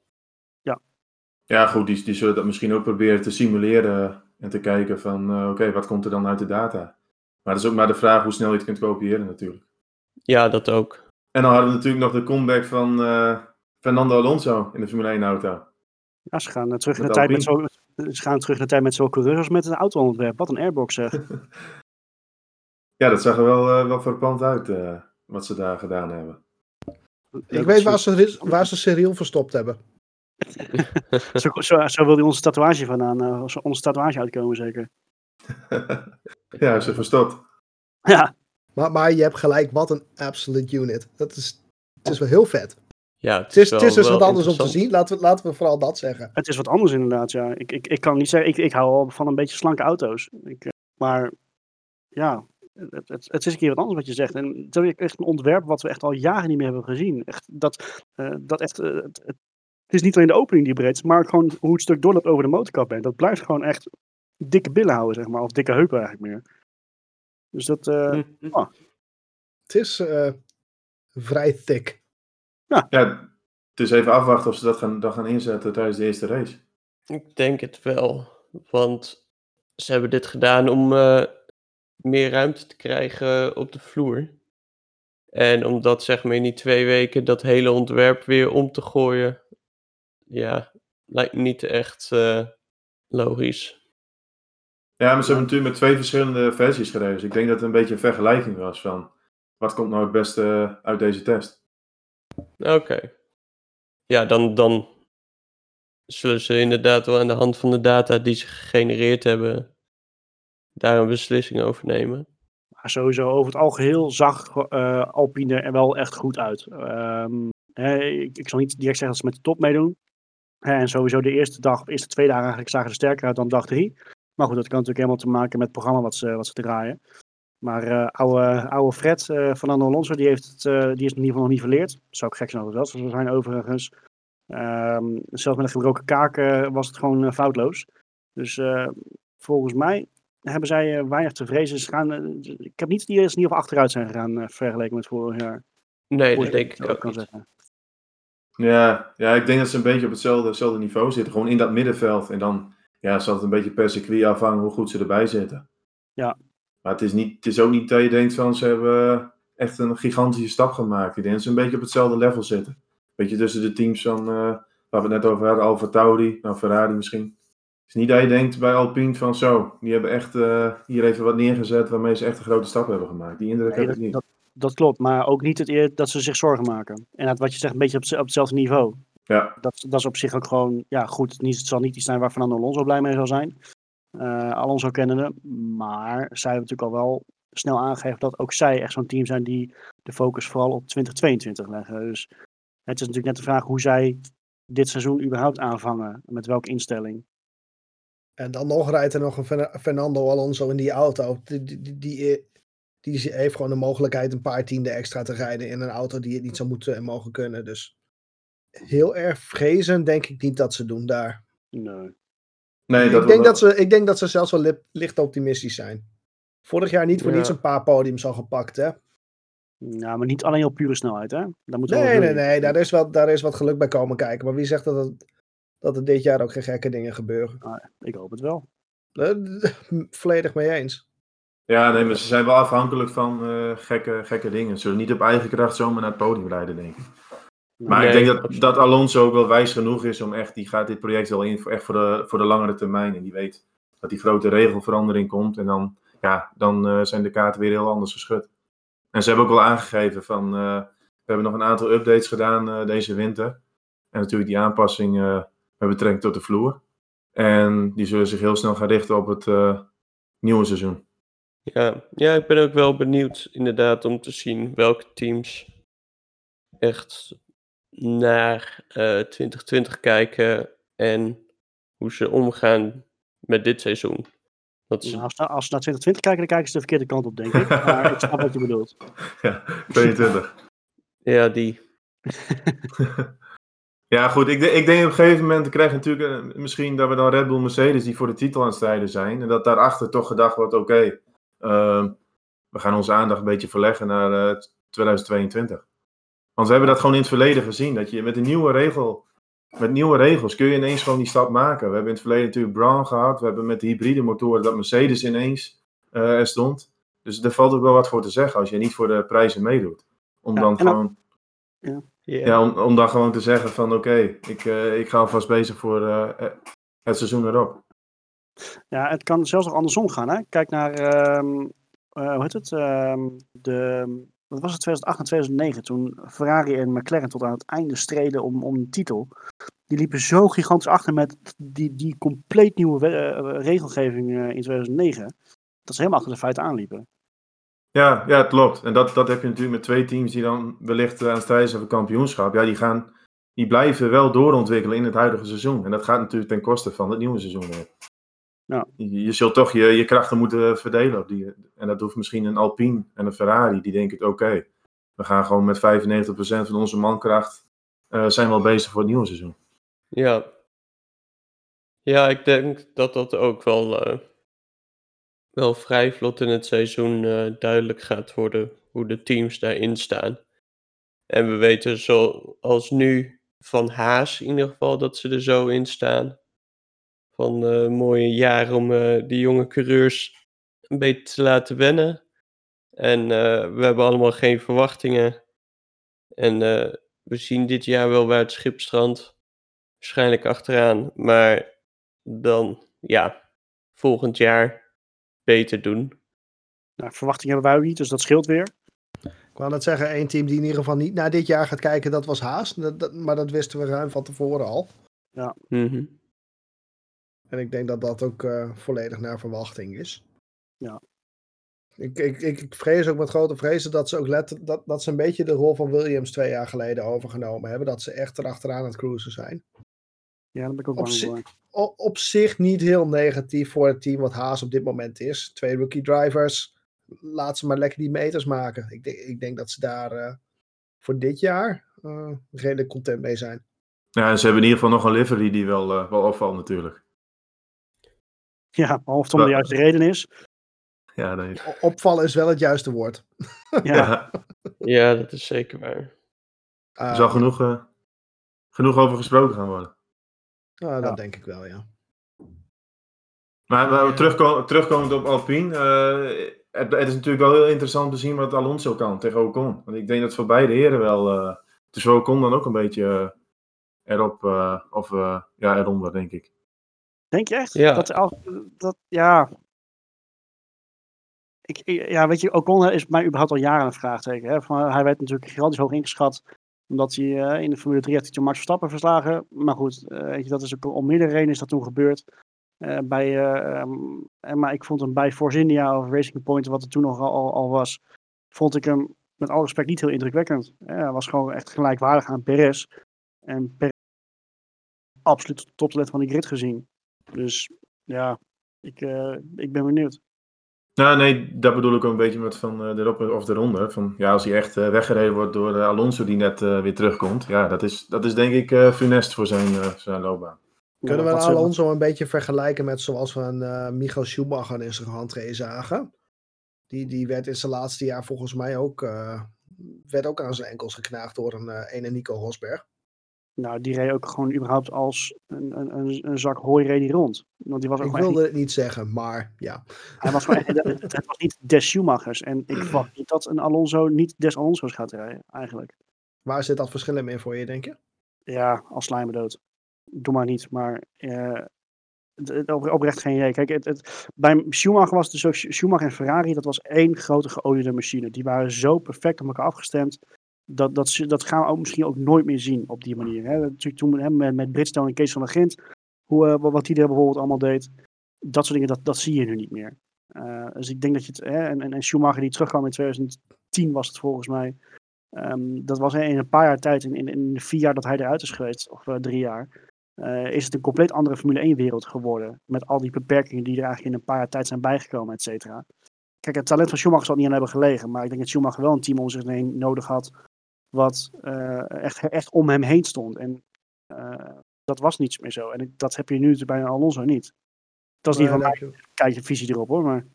Ja, goed, die, die zullen dat misschien ook proberen te simuleren en te kijken van, uh, oké, wat komt er dan uit de data? Maar dat is ook maar de vraag hoe snel je het kunt kopiëren natuurlijk. Ja, dat ook. En dan hadden we natuurlijk nog de comeback van uh, Fernando Alonso in de Formule 1 auto. Ja, ze gaan, terug in de tijd met zo, ze gaan terug in de tijd met zo'n coureurs met een auto-ontwerp. Wat een airbox zeg. ja, dat zag er wel, uh, wel verpand uit, uh, wat ze daar gedaan hebben. Ik weet waar ze, waar ze Cyril verstopt hebben. zo, zo, zo, wil hij onze tatoeage vandaan, uh, onze tatoeage uitkomen zeker. ja, ze verstopt. Ja. Maar, maar je hebt gelijk, wat een absolute unit. Dat is, het is wel heel vet. Ja, het is, het is, dus wat anders om te zien. Laten we, laten we vooral dat zeggen. Het is wat anders inderdaad, ja. Ik, ik, ik kan niet zeggen, ik, ik hou al van een beetje slanke auto's. Ik, maar ja, het, het, het, is een keer wat anders wat je zegt. En het is echt een ontwerp wat we echt al jaren niet meer hebben gezien. Echt, dat, uh, dat echt, uh, het, het, is niet alleen de opening die breed is, maar gewoon hoe het stuk doorloopt over de motorkap heen. Dat blijft gewoon echt dikke billen houden, zeg maar. Of dikke heupen eigenlijk meer. Dus dat, uh, mm -hmm. oh. Het is vrij thick. Ja. ja, het is even afwachten of ze dat gaan, dan gaan inzetten tijdens de eerste race. Ik denk het wel, want ze hebben dit gedaan om uh, meer ruimte te krijgen op de vloer. En om dat zeg maar in die twee weken dat hele ontwerp weer om te gooien, ja, lijkt niet echt uh, logisch. Ja, maar ze hebben natuurlijk met twee verschillende versies gereden. Dus ik denk dat het een beetje een vergelijking was van wat komt nou het beste uit deze test. Oké. Okay. Ja, dan, dan zullen ze inderdaad wel aan de hand van de data die ze gegenereerd hebben, daar een beslissing over nemen. Maar sowieso over het algeheel zag uh, Alpine er wel echt goed uit. Hè, ik, zal niet direct zeggen dat ze met de top meedoen. En sowieso de eerste dag, de eerste twee dagen eigenlijk zagen ze sterker uit dan dag drie. Maar goed, dat kan natuurlijk helemaal te maken met het programma wat ze, wat ze draaien. Maar uh, oude, oude Fred, uh, Fernando Alonso, die, heeft het, die is in ieder geval nog niet verleerd. Zou ik gek zijn dat zou zijn overigens. Um, zelfs met een gebroken kaak was het gewoon foutloos. Dus volgens mij hebben zij weinig te vrezen. Ze gaan, ik heb niet die in ieder geval achteruit zijn gegaan vergeleken met vorig jaar. Nee, dat denk ik ook kan zeggen. Ja, ja, ik denk dat ze een beetje op hetzelfde, hetzelfde niveau zitten. Gewoon in dat middenveld. En dan ja, zal het een beetje per circuit afhangen hoe goed ze erbij zitten. Ja, maar het is, niet, het is ook niet dat je denkt van ze hebben echt een gigantische stap gemaakt. Ik denk dat ze een beetje op hetzelfde level zitten. Beetje tussen de teams van, uh, waar we het net over hadden, Alfa Tauri, nou Ferrari misschien. Het is niet dat je denkt bij Alpine van zo, die hebben echt uh, hier even wat neergezet waarmee ze echt een grote stap hebben gemaakt. Die indruk nee, heb ik niet. Dat, dat, klopt, maar ook niet het dat ze zich zorgen maken. En wat je zegt, een beetje op, op hetzelfde niveau. Ja. Dat, dat is op zich ook gewoon, ja goed, het zal niet iets zijn waar Fernando Alonso blij mee zal zijn. Uh, Alonso kennende. Maar zij hebben natuurlijk al wel snel aangegeven dat ook zij echt zo'n team zijn die de focus vooral op 2022 leggen. Dus het is natuurlijk net de vraag hoe zij dit seizoen überhaupt aanvangen. Met welke instelling. En dan nog rijdt er nog een Fernando Alonso in die auto. Die, die, die, die, heeft gewoon de mogelijkheid een paar tienden extra te rijden in een auto die het niet zou moeten en mogen kunnen. Dus heel erg vrezen denk ik niet dat ze doen daar. Nee. Nee, ik, denk dat ze, ik denk dat ze zelfs wel licht optimistisch zijn. Vorig jaar niet voor ja. niets een paar podiums al gepakt, hè? Ja, maar niet alleen op pure snelheid, hè? Daar moet nee, nee, nee. Daar is, wat, daar is wat geluk bij komen kijken. Maar wie zegt dat, het, dat er dit jaar ook geen gekke dingen gebeuren? Ah, ik hoop het wel. Volledig mee eens. Ja, nee, maar ze zijn wel afhankelijk van uh, gekke, gekke dingen. Ze zullen niet op eigen kracht zomaar naar het podium rijden, denk ik. Maar nee, ik denk dat, dat Alonso ook wel wijs genoeg is om echt, die gaat dit project wel in voor, echt voor de, voor de langere termijn. En die weet dat die grote regelverandering komt. En dan, ja, dan uh, zijn de kaarten weer heel anders geschud. En ze hebben ook wel aangegeven van, uh, we hebben nog een aantal updates gedaan uh, deze winter. En natuurlijk die aanpassing met betrekking tot de vloer. En die zullen zich heel snel gaan richten op het nieuwe seizoen. Ja, ja, ik ben ook wel benieuwd inderdaad om te zien welke teams echt naar uh, eh, 2020 kijken en hoe ze omgaan met dit seizoen. Dat nou, als, als, ze naar 2020 kijken, dan kijken ze de verkeerde kant op, denk ik. Maar ik snap wat je bedoelt. Ja, 22. ja, die. ja, goed. Ik, ik denk op een gegeven moment krijg je natuurlijk uh, misschien dat we dan Red Bull Mercedes die voor de titel aan het strijden zijn. En dat daarachter toch gedacht wordt, oké, okay, uh, we gaan onze aandacht een beetje verleggen naar 2022. Want we hebben dat gewoon in het verleden gezien. Dat je met een nieuwe regel met nieuwe regels kun je ineens gewoon die stap maken. We hebben in het verleden natuurlijk Brown gehad. We hebben met de hybride motoren dat Mercedes ineens uh, er stond. Dus er valt ook wel wat voor te zeggen als je niet voor de prijzen meedoet. Om dan gewoon. ja. Ja, om, om dan gewoon te zeggen van oké, ik, uh, ik ga alvast bezig voor uh, het seizoen erop. Ja, het kan zelfs nog andersom gaan. Hè? Kijk naar, um, uh, hoe heet het, um, de, wat was het, 2008 en 2009, toen Ferrari en McLaren tot aan het einde streden om, om de titel. Die liepen zo gigantisch achter met die, die compleet nieuwe regelgeving in 2009, dat ze helemaal achter de feiten aanliepen. Ja, ja, het klopt. En dat, dat heb je natuurlijk met twee teams die dan wellicht aan het strijden zijn voor kampioenschap. Ja, die, gaan, die blijven wel doorontwikkelen in het huidige seizoen. En dat gaat natuurlijk ten koste van het nieuwe seizoen. Ja. Je, je zult toch je, je krachten moeten verdelen. Op die, en dat hoeft misschien een Alpine en een Ferrari. Die denken, oké, we gaan gewoon met 95% van onze mankracht uh, zijn wel bezig voor het nieuwe seizoen. Ja. Ja, ik denk dat dat ook wel... Uh wel vrij vlot in het seizoen uh, duidelijk gaat worden hoe de teams daarin staan. En we weten zoals nu van Haas in ieder geval dat ze er zo in staan. Van uh, mooie jaren om uh, die jonge coureurs een beetje te laten wennen. En we hebben allemaal geen verwachtingen. En we zien dit jaar wel waar het schip strandt. Waarschijnlijk achteraan. Maar dan, ja, volgend jaar beter doen. Nou, verwachtingen hebben wij ook niet, dus dat scheelt weer. Ik wou net zeggen, één team die in ieder geval niet naar dit jaar gaat kijken, dat was Haas. Dat, maar dat wisten we ruim van tevoren al. Ja. Mhm. En ik denk dat dat ook uh, volledig naar verwachting is. Ja. Ik, ik, ik, vrees ook met grote vrezen dat ze ook letten, dat, dat ze een beetje de rol van Williams twee jaar geleden overgenomen hebben. Dat ze echt erachteraan aan het cruisen zijn. Ja, daar ben ik ook bang voor. Op zich niet heel negatief voor het team wat Haas op dit moment is. Twee rookie drivers. Laat ze maar lekker die meters maken. Ik, denk, ik denk dat ze daar uh, voor dit jaar uh, redelijk content mee zijn. Ja, en ze hebben in ieder geval nog een livery die wel, uh, wel opvalt natuurlijk. Ja, of het om de juiste reden is. Ja, nee. Opvallen is wel het juiste woord. ja. ja, dat is zeker waar. Er zal genoeg, genoeg over gesproken gaan worden. Nou, dat denk ik wel, ja. Maar, maar terugkom, terugkomend op Alpine, uh, het, het, is natuurlijk wel heel interessant te zien wat Alonso kan tegen Ocon. Want ik denk dat voor beide heren wel, uh, dus Ocon dan ook een beetje uh, erop, of ja, eronder, denk ik. Denk je echt? Ja. Dat, dat, ja. Ik, ja, weet je, Ocon is mij überhaupt al jaren een vraagteken. Hè? Van, hij werd natuurlijk gigantisch hoog ingeschat omdat hij uh, in de Formule 3 heeft hij Max Verstappen verslagen. Maar goed, je, dat is ook om meerdere is dat toen gebeurd. Uh, bij, um, maar ik vond hem bij Force India of Racing Point, wat er toen nog al, al was, vond ik hem met alle respect niet heel indrukwekkend. hij was gewoon echt gelijkwaardig aan Perez. En Perez absoluut tot de van die grid gezien. Dus ja, ik, ik ben benieuwd. Nou, nee, dat bedoel ik ook een beetje met van uh, erop of eronder. Van, ja, als hij echt uh, weggereden wordt door uh, Alonso die net weer terugkomt. Ja, dat is, dat is denk ik funest voor zijn, zijn loopbaan. Kunnen we Alonso een beetje vergelijken met zoals we een Michael Schumacher in zijn handreden zagen? Die, die werd in zijn laatste jaar volgens mij ook, werd ook aan zijn enkels geknaagd door een ene Nico Rosberg. Nou, die reed ook gewoon überhaupt als een, een, een zak hooi reed die rond. Want die was ook ik wilde het niet zeggen, maar ja. Hij was gewoon, het, het, was niet des Schumachers. En ik verwacht niet dat een Alonso niet des Alonso's gaat rijden, eigenlijk. Waar zit dat verschil in voor je, denk je? Ja, als slijmen dood. Doe maar niet, maar uh, oprecht geen idee. Kijk, het, het, bij Schumacher was het dus ook Schumacher en Ferrari, dat was één grote geoliede machine. Die waren zo perfect op elkaar afgestemd dat, dat, dat gaan we ook misschien ook nooit meer zien op die manier. Hè. Natuurlijk toen met, met Bridgestone en Kees van der Gint, hoe, uh, wat hij er bijvoorbeeld allemaal deed. Dat soort dingen, dat, dat zie je nu niet meer. Uh, dus ik denk dat je het, hè, en, en, Schumacher die terugkwam in 2010 was het volgens mij. Um, dat was in een paar jaar tijd, in, in, in vier jaar dat hij eruit is geweest, of uh, drie jaar, is het een compleet andere Formule 1 wereld geworden. Met al die beperkingen die er eigenlijk in een paar jaar tijd zijn bijgekomen, et cetera. Kijk, het talent van Schumacher zal niet aan hebben gelegen, maar ik denk dat Schumacher wel een team om zich heen nodig had wat uh, echt, echt om hem heen stond. En uh, dat was niets meer zo. En dat heb je nu bij Alonso niet. Dat is niet van mij. Kijk je visie erop hoor. Maar...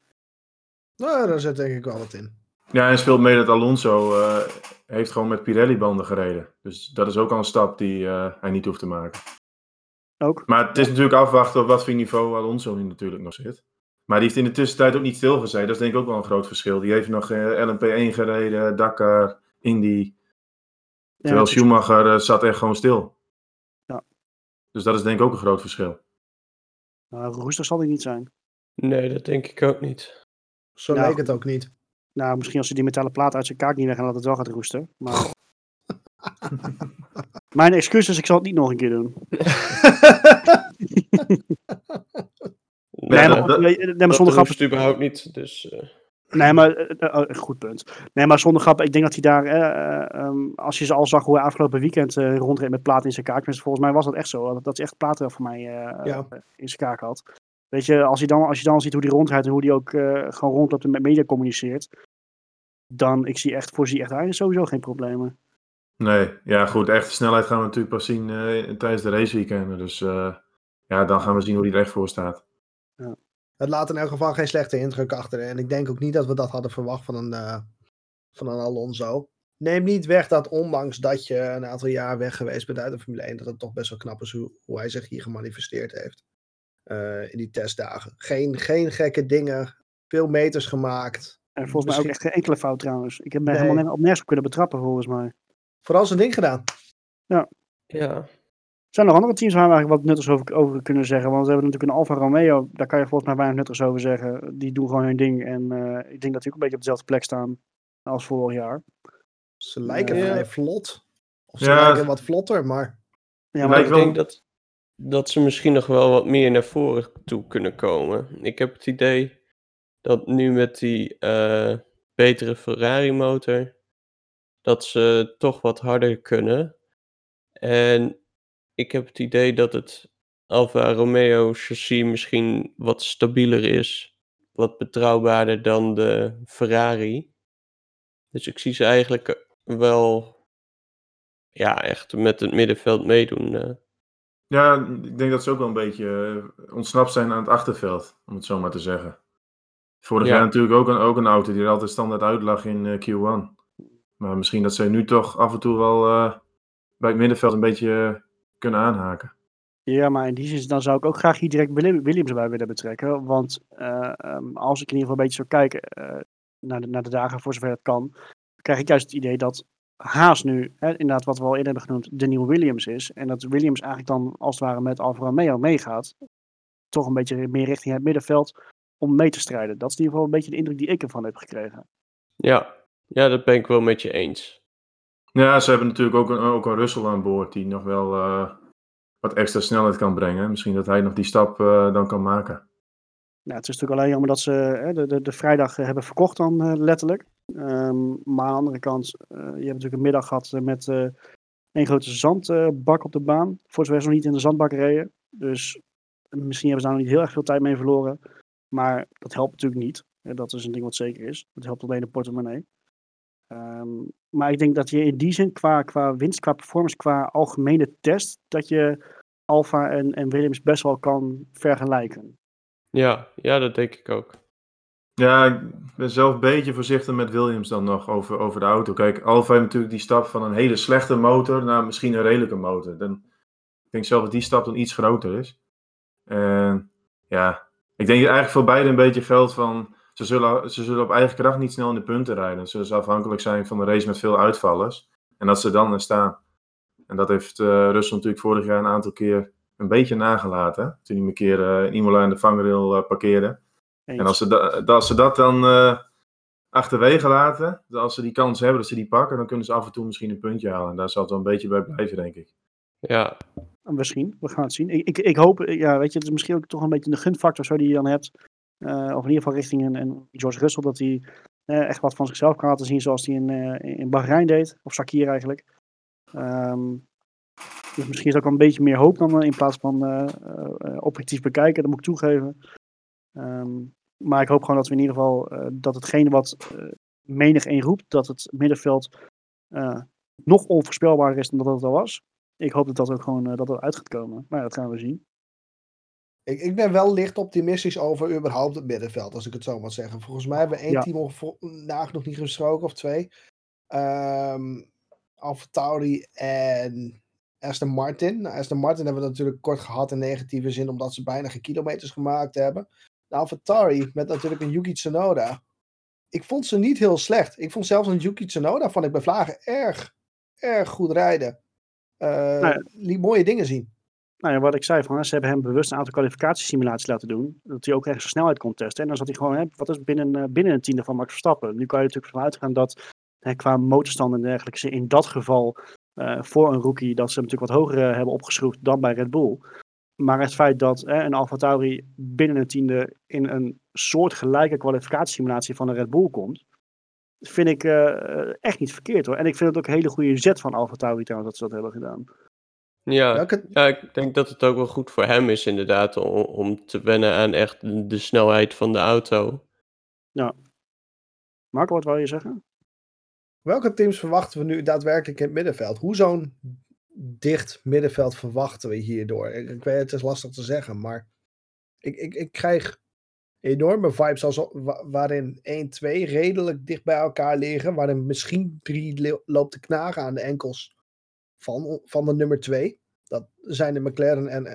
Nou, daar zit denk ik wel wat in. Ja, en speelt mee dat Alonso uh, heeft gewoon met Pirelli-banden gereden. Dus dat is ook al een stap die eh, hij niet hoeft te maken. Ook. Maar het is natuurlijk afwachten op wat voor niveau Alonso nu natuurlijk nog zit. Maar die heeft in de tussentijd ook niet stilgezeten. Dat is denk ik ook wel een groot verschil. Die heeft nog eh, LMP1 gereden, Dakar, Indy. Terwijl is- Schumacher eh, zat echt gewoon stil. Ja. Dus dat is denk ik ook een groot verschil. Nou, roestig zal hij niet zijn. Nee, dat denk ik ook niet. Zo leek het ook niet. Nou, misschien als hij die metalen plaat uit zijn kaak niet weg en dat het wel gaat roesten. Maar... Mijn excuses, ik zal het niet nog een keer doen. Nee, Nee, maar, dat, dat- nee, nee, maar dat zonder grap. hoeft überhaupt niet. Dus eh, Nee, maar eh, eh, oh, goed punt. Nee, maar zonder grap. Ik denk dat hij daar, eh, eh, ehm, als je ze al zag hoe hij afgelopen weekend eh rondreed met platen in zijn kaak. tenminste, Volgens mij was dat echt zo. Dat, dat hij echt platen voor mij eh, Ja. in zijn kaak had. Weet je, als je dan, als je dan ziet hoe hij rondrijdt en hoe hij ook eh, gewoon rondloopt en met media communiceert. Dan, ik zie echt, voorzie echt eigenlijk sowieso geen problemen. Nee, ja goed. Echte snelheid gaan we natuurlijk pas zien tijdens de raceweekenden. Dus eh, ja, dan gaan we zien hoe die er echt voor staat. Het laat in elk geval geen slechte indruk achter. En ik denk ook niet dat we dat hadden verwacht van een, eh, van een Alonso. Neem niet weg dat ondanks dat je een aantal jaar weg geweest bent uit de Formule 1, dat het toch best wel knap is hoe, hoe hij zich hier gemanifesteerd heeft. eh, in die testdagen. Geen, geen gekke dingen. Veel meters gemaakt. En volgens mij ook echt geen enkele fout trouwens. Ik heb me Nee. helemaal nergens op nergens op kunnen betrappen volgens mij. Vooral zijn ding gedaan. ja. Zijn er nog andere teams waar we eigenlijk wat nuttigs over, over kunnen zeggen? Want we hebben natuurlijk een Alfa Romeo, daar kan je volgens mij weinig nuttigs over zeggen. Die doen gewoon hun ding en eh, ik denk dat die ook een beetje op dezelfde plek staan als vorig jaar. Ze lijken Ja. vrij vlot. Of ze Ja, lijken wat vlotter, maar Ja, maar ik wel- denk dat, dat ze misschien nog wel wat meer naar voren toe kunnen komen. Ik heb het idee dat nu met die eh, betere Ferrari-motor, dat ze toch wat harder kunnen. En ik heb het idee dat het Alfa Romeo chassis misschien wat stabieler is, wat betrouwbaarder dan de Ferrari. Dus ik zie ze eigenlijk wel ja, echt met het middenveld meedoen. eh. Ja, ik denk dat ze ook wel een beetje eh, ontsnapt zijn aan het achterveld, om het zo maar te zeggen. Vorig Ja. jaar natuurlijk ook een, ook een auto die er altijd standaard uitlag in eh, Q1. Maar misschien dat zij nu toch af en toe wel eh, bij het middenveld een beetje eh, kunnen aanhaken. Ja, maar in die zin dan zou ik ook graag hier direct Willi- Williams bij willen betrekken. Want eh, ehm, als ik in ieder geval een beetje zou kijken eh, naar, de, naar de dagen voor zover het kan, krijg ik juist het idee dat Haas nu, hè, inderdaad wat we al eerder hebben genoemd, de nieuwe Williams is. En dat Williams eigenlijk dan als het ware met Alfa Romeo meegaat. Toch een beetje meer richting het middenveld om mee te strijden. Dat is in ieder geval een beetje de indruk die ik ervan heb gekregen. Ja. ja, dat ben ik wel met je eens. Ja, ze hebben natuurlijk ook een, ook een Russell aan boord die nog wel eh, wat extra snelheid kan brengen. Misschien dat hij nog die stap eh, dan kan maken. Nou, het is natuurlijk alleen jammer dat ze hè, de, de, de vrijdag eh, hebben verkocht dan letterlijk. Ehm, maar aan de andere kant, je hebt natuurlijk een middag gehad eh, met één grote zandbak op de baan. Voor zover ze nog niet in de zandbak reden. Dus misschien hebben ze daar nog niet heel erg veel tijd mee verloren. Maar dat helpt natuurlijk niet. Dat is een ding wat zeker is. Dat helpt alleen de portemonnee. Ehm, maar ik denk dat je in die zin qua, qua winst, qua performance, qua algemene test, dat je Alfa en, en Williams best wel kan vergelijken. Ja, ja, dat denk ik ook. Ja, ik ben zelf een beetje voorzichtig met Williams dan nog over, over de auto. Kijk, Alfa heeft natuurlijk die stap van een hele slechte motor naar misschien een redelijke motor. Dan, ik denk zelf dat die stap dan iets groter is. En ja, ik denk dat eigenlijk voor beide een beetje geldt van... Ze zullen, ze zullen op eigen kracht niet snel in de punten rijden. Ze zullen ze afhankelijk zijn van een race met veel uitvallers. En dat ze dan er staan. En dat heeft eh Russell natuurlijk vorig jaar een aantal keer een beetje nagelaten. hè. Toen hij een keer eh, in Imola in de vangrail eh, parkeerde. Eens. En als ze, da- dat, als ze dat dan eh, achterwege laten, als ze die kans hebben dat ze die pakken, dan kunnen ze af en toe misschien een puntje halen. En daar zal het wel een beetje bij blijven, denk ik. Ja, Misschien, we gaan het zien. Ik, ik, ik hoop, ja, weet je, het is misschien ook toch een beetje de gunfactor zo die je dan hebt. Eh, of in ieder geval richting een, George Russell, dat hij eh, echt wat van zichzelf kan laten zien zoals hij in, eh, in Bahrein deed. Of Sakir eigenlijk. Ehm, dus misschien is ook een beetje meer hoop dan in plaats van objectief bekijken, dat moet ik toegeven. Ehm, maar ik hoop gewoon dat we in ieder geval, dat hetgene wat menig een roept, dat het middenveld nog onvoorspelbaarder is dan dat het al was ik hoop dat dat ook gewoon dat dat uit gaat komen. Maar dat gaan we zien. Ik, ik ben wel licht optimistisch over überhaupt het middenveld, als ik het zo mag zeggen. Volgens mij hebben we één Ja. team ongevo- nagenoeg niet gesproken, of twee. Um, en Aston Martin. Nou, Aston Martin hebben we natuurlijk kort gehad in negatieve zin, omdat ze bijna geen kilometers gemaakt hebben. Nou, Tauri met natuurlijk een Yuki Tsunoda. Ik vond ze niet heel slecht. Ik vond zelfs een Yuki Tsunoda, vond ik bij Vlagen erg, erg goed rijden. Uh, nou mooie dingen zien. Nou ja, wat ik zei, van, ze hebben hem bewust een aantal kwalificatiesimulaties laten doen. Dat hij ook echt snelheid kon testen. En dan zat hij gewoon, hè, wat is binnen, uh, binnen een tiende van Max Verstappen. Nu kan je natuurlijk van uitgaan dat hè, qua motorstand en dergelijke ze in dat geval uh, voor een rookie dat ze hem natuurlijk wat hoger hebben opgeschroefd dan bij Red Bull. Maar het feit dat een Alfa Tauri binnen een tiende in een soortgelijke kwalificatiesimulatie van een Red Bull komt, vind ik echt niet verkeerd hoor. En ik vind het ook een hele goede zet van Alfa Tauri trouwens dat ze dat hebben gedaan. Ja, ja, ik denk dat het ook wel goed voor hem is inderdaad om, om te wennen aan echt de snelheid van de auto. Ja. Marco, wat wou je zeggen? Welke teams verwachten we nu daadwerkelijk in het middenveld? Hoe zo'n dicht middenveld verwachten we hierdoor? Ik, ik, weet het is lastig te zeggen, maar ik, ik, ik krijg enorme vibes als, waarin 1, 2 redelijk dicht bij elkaar liggen. Waarin misschien 3 loopt te knagen aan de enkels van, van de nummer 2. Dat zijn de McLaren en,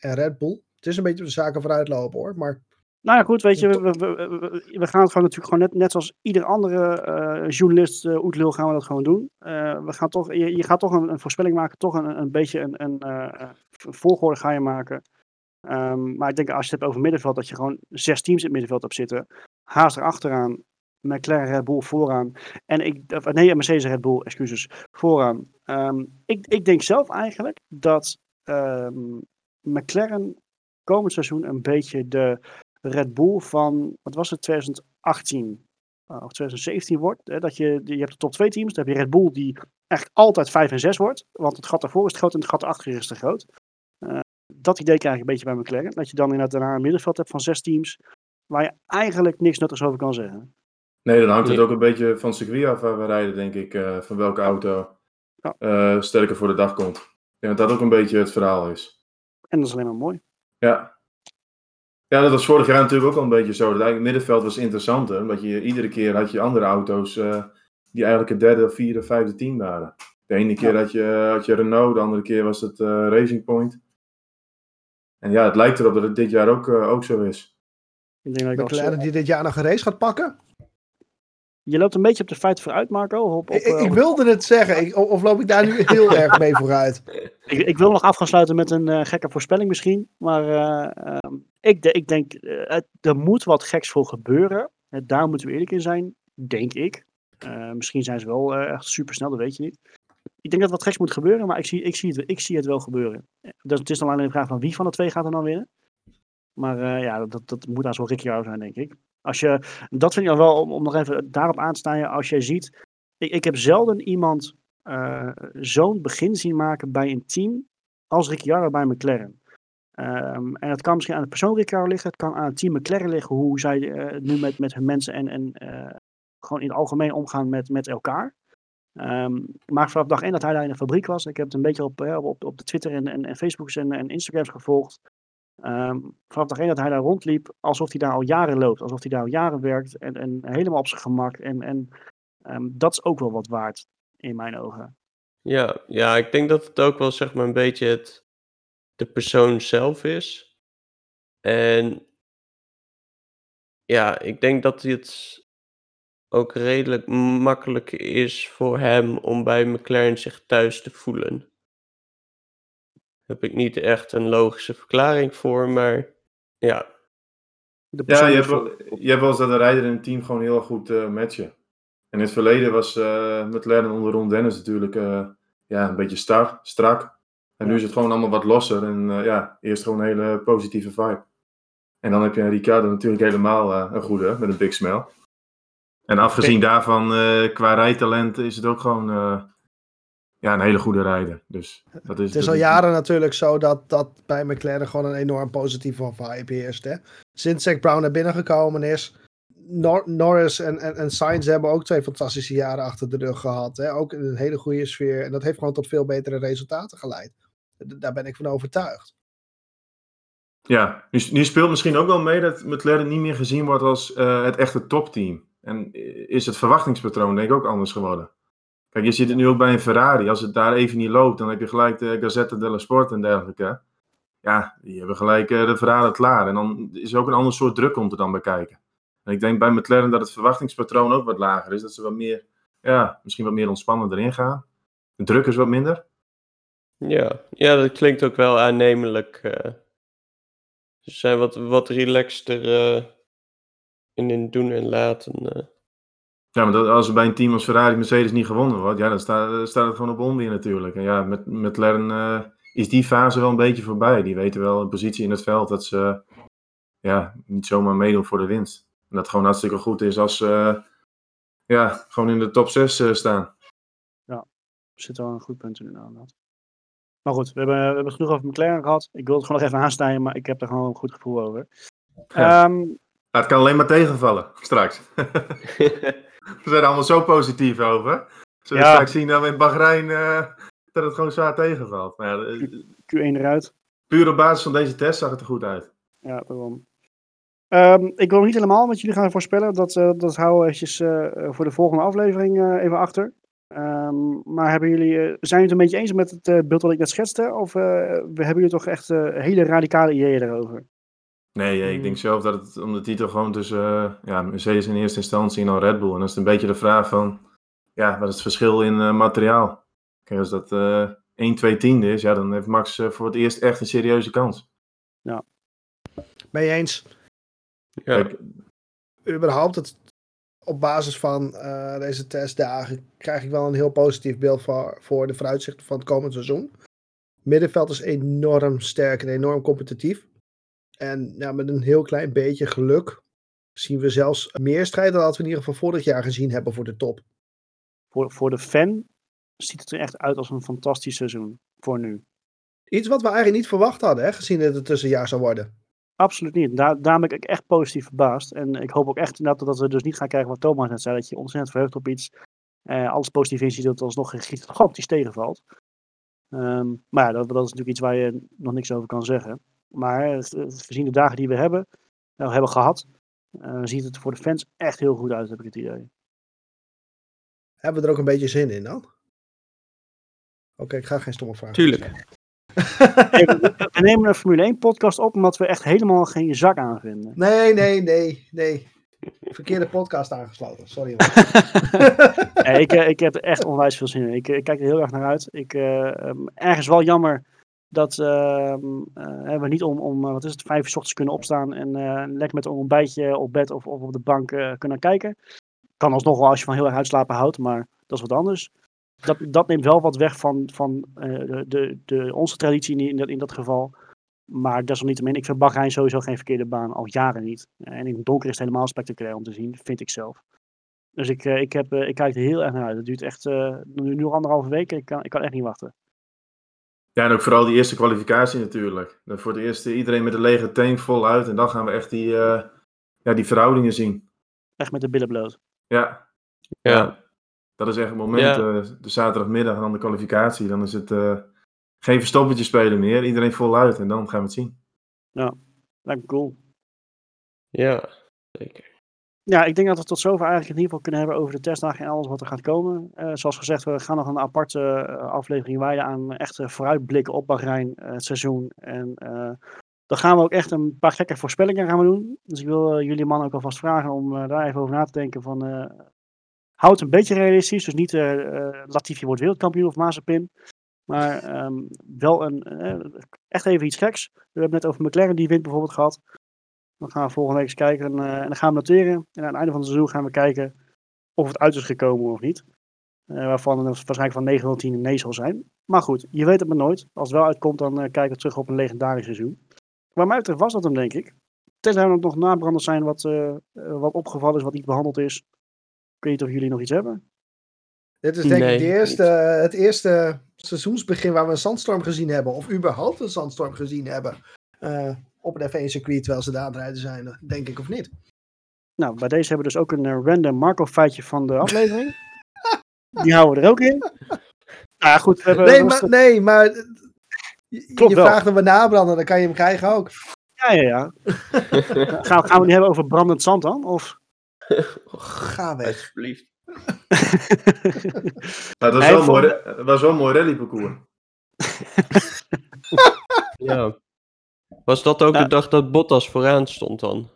en Red Bull. Het is een beetje de zaken vooruitlopen hoor, maar... Nou ja, goed, weet je, we, we, we, we gaan het gewoon natuurlijk gewoon net, net zoals ieder andere uh, journalist, uh, Oetlul, gaan we dat gewoon doen. Uh, we gaan toch, je, je gaat toch een, een voorspelling maken, toch een, een beetje een, een, volgorde ga je maken. Um, maar ik denk als je het hebt over middenveld, dat je gewoon zes teams in het middenveld hebt zitten. Haas erachteraan, McLaren Red Bull vooraan. En ik, nee, Mercedes Red Bull, excuses, vooraan. Um, ik, ik denk zelf eigenlijk dat um, McLaren komend seizoen een beetje de Red Bull van, wat was het, 2018 uh, of 2017 wordt. Hè, dat je, je hebt de top twee teams. Dan heb je Red Bull die echt altijd 5 en 6 wordt. Want het gat daarvoor is te groot en het gat erachter is te groot. Uh, dat idee krijg ik een beetje bij McLaren. Dat je dan inderdaad daarna een middenveld hebt van zes teams. Waar je eigenlijk niks nuttigs over kan zeggen. Nee, dan hangt het ook een beetje van circuit af waar we rijden, denk ik. Uh, van welke auto ja. uh, sterker voor de dag komt. Ik denk dat dat ook een beetje het verhaal is. En dat is alleen maar mooi. Ja. Ja, dat was vorig jaar natuurlijk ook al een beetje zo. Dat eigenlijk het middenveld was interessanter. Omdat je iedere keer had je andere auto's uh, die eigenlijk het derde, vierde, vijfde team waren. De ene keer ja. had, je, had je Renault, de andere keer was het Racing Point. En ja, het lijkt erop dat het dit jaar ook, ook zo is. Ik denk dat McLaren die dit jaar nog een race gaat pakken? Je loopt een beetje op de feit vooruit, Marco. Op, op, ik, ik, wilde het zeggen, ik, of loop ik daar nu heel erg mee vooruit? Ik, ik, wil nog af gaan sluiten met een uh, gekke voorspelling misschien. Maar uh, um, ik, ik, denk, uh, er moet wat geks voor gebeuren. daar moeten we eerlijk in zijn, denk ik. misschien zijn ze wel echt super snel, dat weet je niet. Ik denk dat wat geks moet gebeuren, maar ik zie, ik zie, het, ik zie het wel gebeuren. Dus het is dan alleen de vraag van wie van de twee gaat er dan winnen. Maar ja, dat, dat moet daar zo Ricciardo zijn, denk ik. Als je, dat vind ik wel, om, om nog even daarop aan te staan, als jij ziet, ik, ik heb zelden iemand uh, zo'n begin zien maken bij een team als Ricciardo bij McLaren. Um, en dat kan misschien aan de persoon Ricciardo liggen, het kan aan het team McLaren liggen, hoe zij uh, nu met, met hun mensen en, en uh, gewoon in het algemeen omgaan met, met elkaar. Um, maar vanaf dag één dat hij daar in de fabriek was, ik heb het een beetje op, op, op de Twitter en, en, en Facebooks en, en Instagrams gevolgd. Um, vanaf degene dat hij daar rondliep, alsof hij daar al jaren loopt, alsof hij daar al jaren werkt en, en helemaal op zijn gemak. En, en um, dat is ook wel wat waard in mijn ogen. Ja, ja, ik denk dat het ook wel zeg maar een beetje het, de persoon zelf is. En ja, ik denk dat het ook redelijk makkelijk is voor hem om bij McLaren zich thuis te voelen heb ik niet echt een logische verklaring voor, maar ja. Ja, je hebt, wel, je hebt wel eens dat een rijder en een team gewoon heel goed uh, matchen. En in het verleden was uh, McLaren onder Ron Dennis natuurlijk uh, ja, een beetje star, strak. En nu is het gewoon allemaal wat losser en ja, eerst gewoon een hele positieve vibe. En dan heb je Ricardo natuurlijk helemaal een goede, met een big smile. En afgezien daarvan, qua rijtalent, is het ook gewoon ja, een hele goede rijder. Dus dat is, het is al jaren natuurlijk zo dat, dat bij McLaren gewoon een enorm positieve vibe heerst. Hè? Sinds Zack Brown naar binnen gekomen is. Nor Norris en, en, en Sainz hebben ook twee fantastische jaren achter de rug gehad. Hè? Ook in een hele goede sfeer. En dat heeft gewoon tot veel betere resultaten geleid. Daar ben ik van overtuigd. Ja, nu, nu speelt misschien ook wel mee dat McLaren niet meer gezien wordt als uh, het echte topteam. En is het verwachtingspatroon denk ik ook anders geworden. Kijk, je ziet het nu ook bij een Ferrari. Als het daar even niet loopt, dan heb je gelijk de Gazzetta dello Sport en dergelijke. Ja, die hebben gelijk uh, de verhalen klaar. En dan is er ook een ander soort druk om te dan bekijken. En ik denk bij McLaren dat het verwachtingspatroon ook wat lager is. Dat ze wat meer, ja, misschien wat meer ontspannen erin gaan. De druk is wat minder. Ja, ja dat klinkt ook wel aannemelijk. Uh, ze zijn wat, wat relaxter uh, in hun doen en laten. Uh. Ja, maar dat, als er bij een team als Ferrari Mercedes niet gewonnen wordt, ja, dan staat, staat het gewoon op onweer natuurlijk. En ja, met McLaren is die fase wel een beetje voorbij. Die weten wel een positie in het veld dat ze ja, niet zomaar meedoen voor de winst. En dat gewoon hartstikke goed is als ze ja, gewoon in de top 6 staan. Ja, zit wel een goed punt in inderdaad. Maar goed, we hebben, we hebben genoeg over McLaren gehad. Ik wil het gewoon nog even aansnijden, maar ik heb er gewoon een goed gevoel over. Ja. Um, het kan alleen maar tegenvallen, straks. we zijn allemaal zo positief over. Zullen we straks zien dat we in Bahrein uh, dat het gewoon zwaar tegenvalt. Maar ja, Q1 eruit. Puur op basis van deze test zag het er goed uit. Ja, daarom. Um, ik wil niet helemaal met jullie gaan voorspellen. Dat, uh, dat houden we eventjes uh, voor de volgende aflevering even achter. Um, maar hebben jullie, zijn jullie het een beetje eens met het beeld wat ik net schetste? Of hebben jullie toch echt hele radicale ideeën daarover? Nee, ik denk zelf dat het om de titel gewoon tussen ja, Mercedes in eerste instantie en dan Red Bull. En dan is het een beetje de vraag van, ja, wat is het verschil in materiaal? Kijk, als dat 1, 2 tiende is, ja, dan heeft Max voor het eerst echt een serieuze kans. Ja. Ben je eens? Ja. Kijk, überhaupt het op basis van uh, deze testdagen krijg ik wel een heel positief beeld voor, voor de vooruitzichten van het komend seizoen. Middenveld is enorm sterk en enorm competitief. En ja, met een heel klein beetje geluk zien we zelfs meer strijd dan dat we in ieder geval vorig jaar gezien hebben voor de top. Voor, voor de fan ziet het er echt uit als een fantastisch seizoen voor nu. Iets wat we eigenlijk niet verwacht hadden, hè, gezien dat het tussenjaar zou worden. Absoluut niet. Daar, daar ben ik echt positief verbaasd. En ik hoop ook echt inderdaad dat we dus niet gaan krijgen wat Thomas net zei. Dat je ontzettend verheugt op iets. Uh, alles positief inziet dat het alsnog gigantisch tegenvalt. Um, maar ja, dat, dat, is natuurlijk iets waar je nog niks over kan zeggen. Maar gezien de dagen die we hebben, nou, hebben gehad, uh, ziet het voor de fans echt heel goed uit, heb ik het idee. Hebben we er ook een beetje zin in dan? Oké, okay, ik ga geen stomme vragen Tuurlijk we nemen een Formule 1 podcast op omdat we echt helemaal geen zak aan vinden. Nee, nee, nee, nee. Verkeerde podcast aangesloten, sorry. ik, eh, ik heb er echt onwijs veel zin in. Ik, ik kijk er heel erg naar uit. Ik, uh, ergens wel jammer dat uh, we niet om, om wat is het, vijf uur ochtends kunnen opstaan en lekker met een ontbijtje op bed of, of op de bank kunnen kijken. Kan alsnog wel als je van heel erg uitslapen houdt, maar dat is wat anders dat, dat neemt wel wat weg van, van uh, de, de, onze traditie in dat, in dat geval. Maar desalniettemin, ik vind Bahrein sowieso geen verkeerde baan, al jaren niet. En in het donker is het helemaal spectaculair om te zien, vind ik zelf. Dus ik, ik, heb, ik kijk er heel erg naar uit. Het duurt echt nu, nu anderhalve week, ik kan, ik kan echt niet wachten. Ja, en ook vooral die eerste kwalificatie natuurlijk. Dan voor het eerst iedereen met een lege tank voluit. En dan gaan we echt die, ja, die verhoudingen zien. Echt met de billen bloot. Ja. Ja. Dat is echt het moment, ja. uh, de zaterdagmiddag en dan de kwalificatie. Dan is het uh, geen verstoppertje spelen meer. Iedereen voluit en dan gaan we het zien. Ja, lijkt me cool. Ja, zeker. Ja, ik denk dat we tot zover eigenlijk in ieder geval kunnen hebben over de testdagen en alles wat er gaat komen. Uh, zoals gezegd, we gaan nog een aparte aflevering wijden aan echte vooruitblikken op Bahrein, het seizoen. En dan gaan we ook echt een paar gekke voorspellingen gaan doen. Dus ik wil jullie man ook alvast vragen om daar even over na te denken van Houd een beetje realistisch. Dus niet Latifi wordt wereldkampioen of Mazepin. Maar um, wel een, echt even iets geks. We hebben net over McLaren die wint bijvoorbeeld gehad. Dan gaan we volgende week eens kijken en, uh, en dan gaan we noteren. En aan het einde van het seizoen gaan we kijken of het uit is gekomen of niet. waarvan het waarschijnlijk van 9 tot 10 een nee zal zijn. Maar goed, je weet het maar nooit. Als het wel uitkomt, dan kijken we terug op een legendarisch seizoen. Waar mij betreft was dat hem, denk ik. Tenzij er nog nabranders zijn wat, wat opgevallen is, wat niet behandeld is. Ik weet niet of jullie nog iets hebben. Dit is denk nee, ik de eerste, het eerste seizoensbegin waar we een zandstorm gezien hebben. Of überhaupt een zandstorm gezien hebben. Uh, op een F1-circuit terwijl ze daar aan het rijden zijn. Denk ik of niet. Nou, bij deze hebben we dus ook een uh, random Marco-feitje van de aflevering. Die houden we er ook in. Nou ja, goed. We hebben nee, maar, nee, maar je, je vraagt hem we nabranden, dan kan je hem krijgen ook. Ja, ja, ja. gaan, gaan we het hebben over brandend zand dan? Of... Ga weg. Alsjeblieft. Nou, dat was wel, mooi, was wel een mooi rallyparcours. Ja. Was dat ook Ja. de dag dat Bottas vooraan stond dan?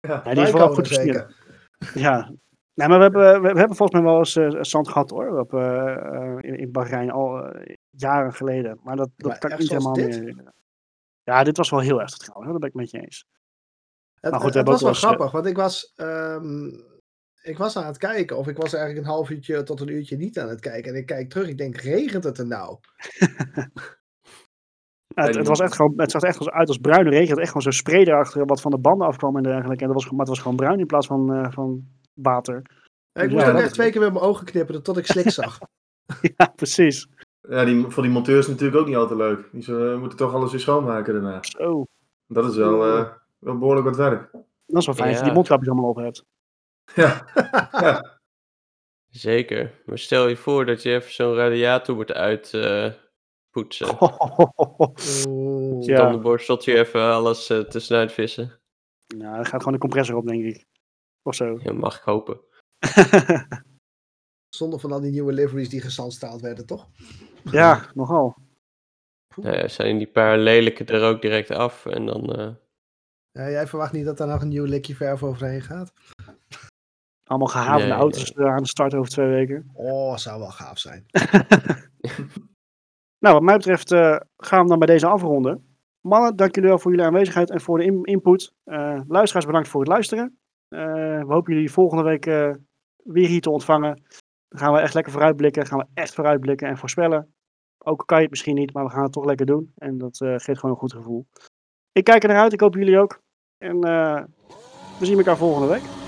Ja, die is wel goed zeker. gestuurd. Ja. Nee, maar we hebben, we, hebben volgens mij wel eens eh, zand gehad hoor. Op, eh, eh, in, in Bahrein al jaren geleden. Maar dat, dat Maar kan ik niet helemaal dit? meer. Ja, dit was wel heel heftig trouwens. hoor. Dat ben ik met je eens. Het, Maar goed, we het was wel eens, grappig, want ik was, ehm, ik was aan het kijken, of ik was eigenlijk een half uurtje tot een uurtje niet aan het kijken. En ik kijk terug, ik denk, regent het er nou? Ja, het, het, was echt gewoon, het zag er echt als- uit als bruine regen. Het echt gewoon zo'n spray erachter wat van de banden afkwam en dergelijke. En dat was, maar het was gewoon bruin in plaats van, eh, van water. Ja, ik Ja, moest ook dat- echt twee keer met mijn ogen knipperen tot ik slik zag. ja, precies. Ja, die, voor die monteurs natuurlijk ook niet altijd leuk. Die ze, moeten toch alles weer schoonmaken daarna. Zo. Dat is wel, eh, wel behoorlijk wat werk. Dat is wel fijn als je die Ja. mondkapjes allemaal op hebt. Ja, ja. Zeker. Maar stel je voor dat je even zo'n radiator moet uitpoetsen. Oeh. Ja. Dan de borsteltje even alles uh, tussenuit vissen. Nou, er gaat gewoon een compressor op, denk ik. Of zo. Ja, mag ik hopen. Zonder van al die nieuwe liveries die gezandstraald werden, toch? ja, nogal. Nou ja, zijn die paar lelijke er ook direct af en dan... eh, Ja, jij verwacht niet dat daar nog een nieuw likje verf overheen gaat? Allemaal gehavende Nee, auto's eh, aan de start over twee weken. Oh, zou wel gaaf zijn. Nou, wat mij betreft eh, gaan we dan bij deze afronden. Mannen, dank jullie wel voor jullie aanwezigheid en voor de in- input. Eh, luisteraars, bedankt voor het luisteren. Eh, we hopen jullie volgende week weer hier te ontvangen. Dan gaan we echt lekker vooruitblikken. gaan we echt vooruitblikken en voorspellen. Ook kan je het misschien niet, maar we gaan het toch lekker doen. En dat geeft gewoon een goed gevoel. Ik kijk er naar uit. Ik hoop jullie ook. En we zien elkaar volgende week.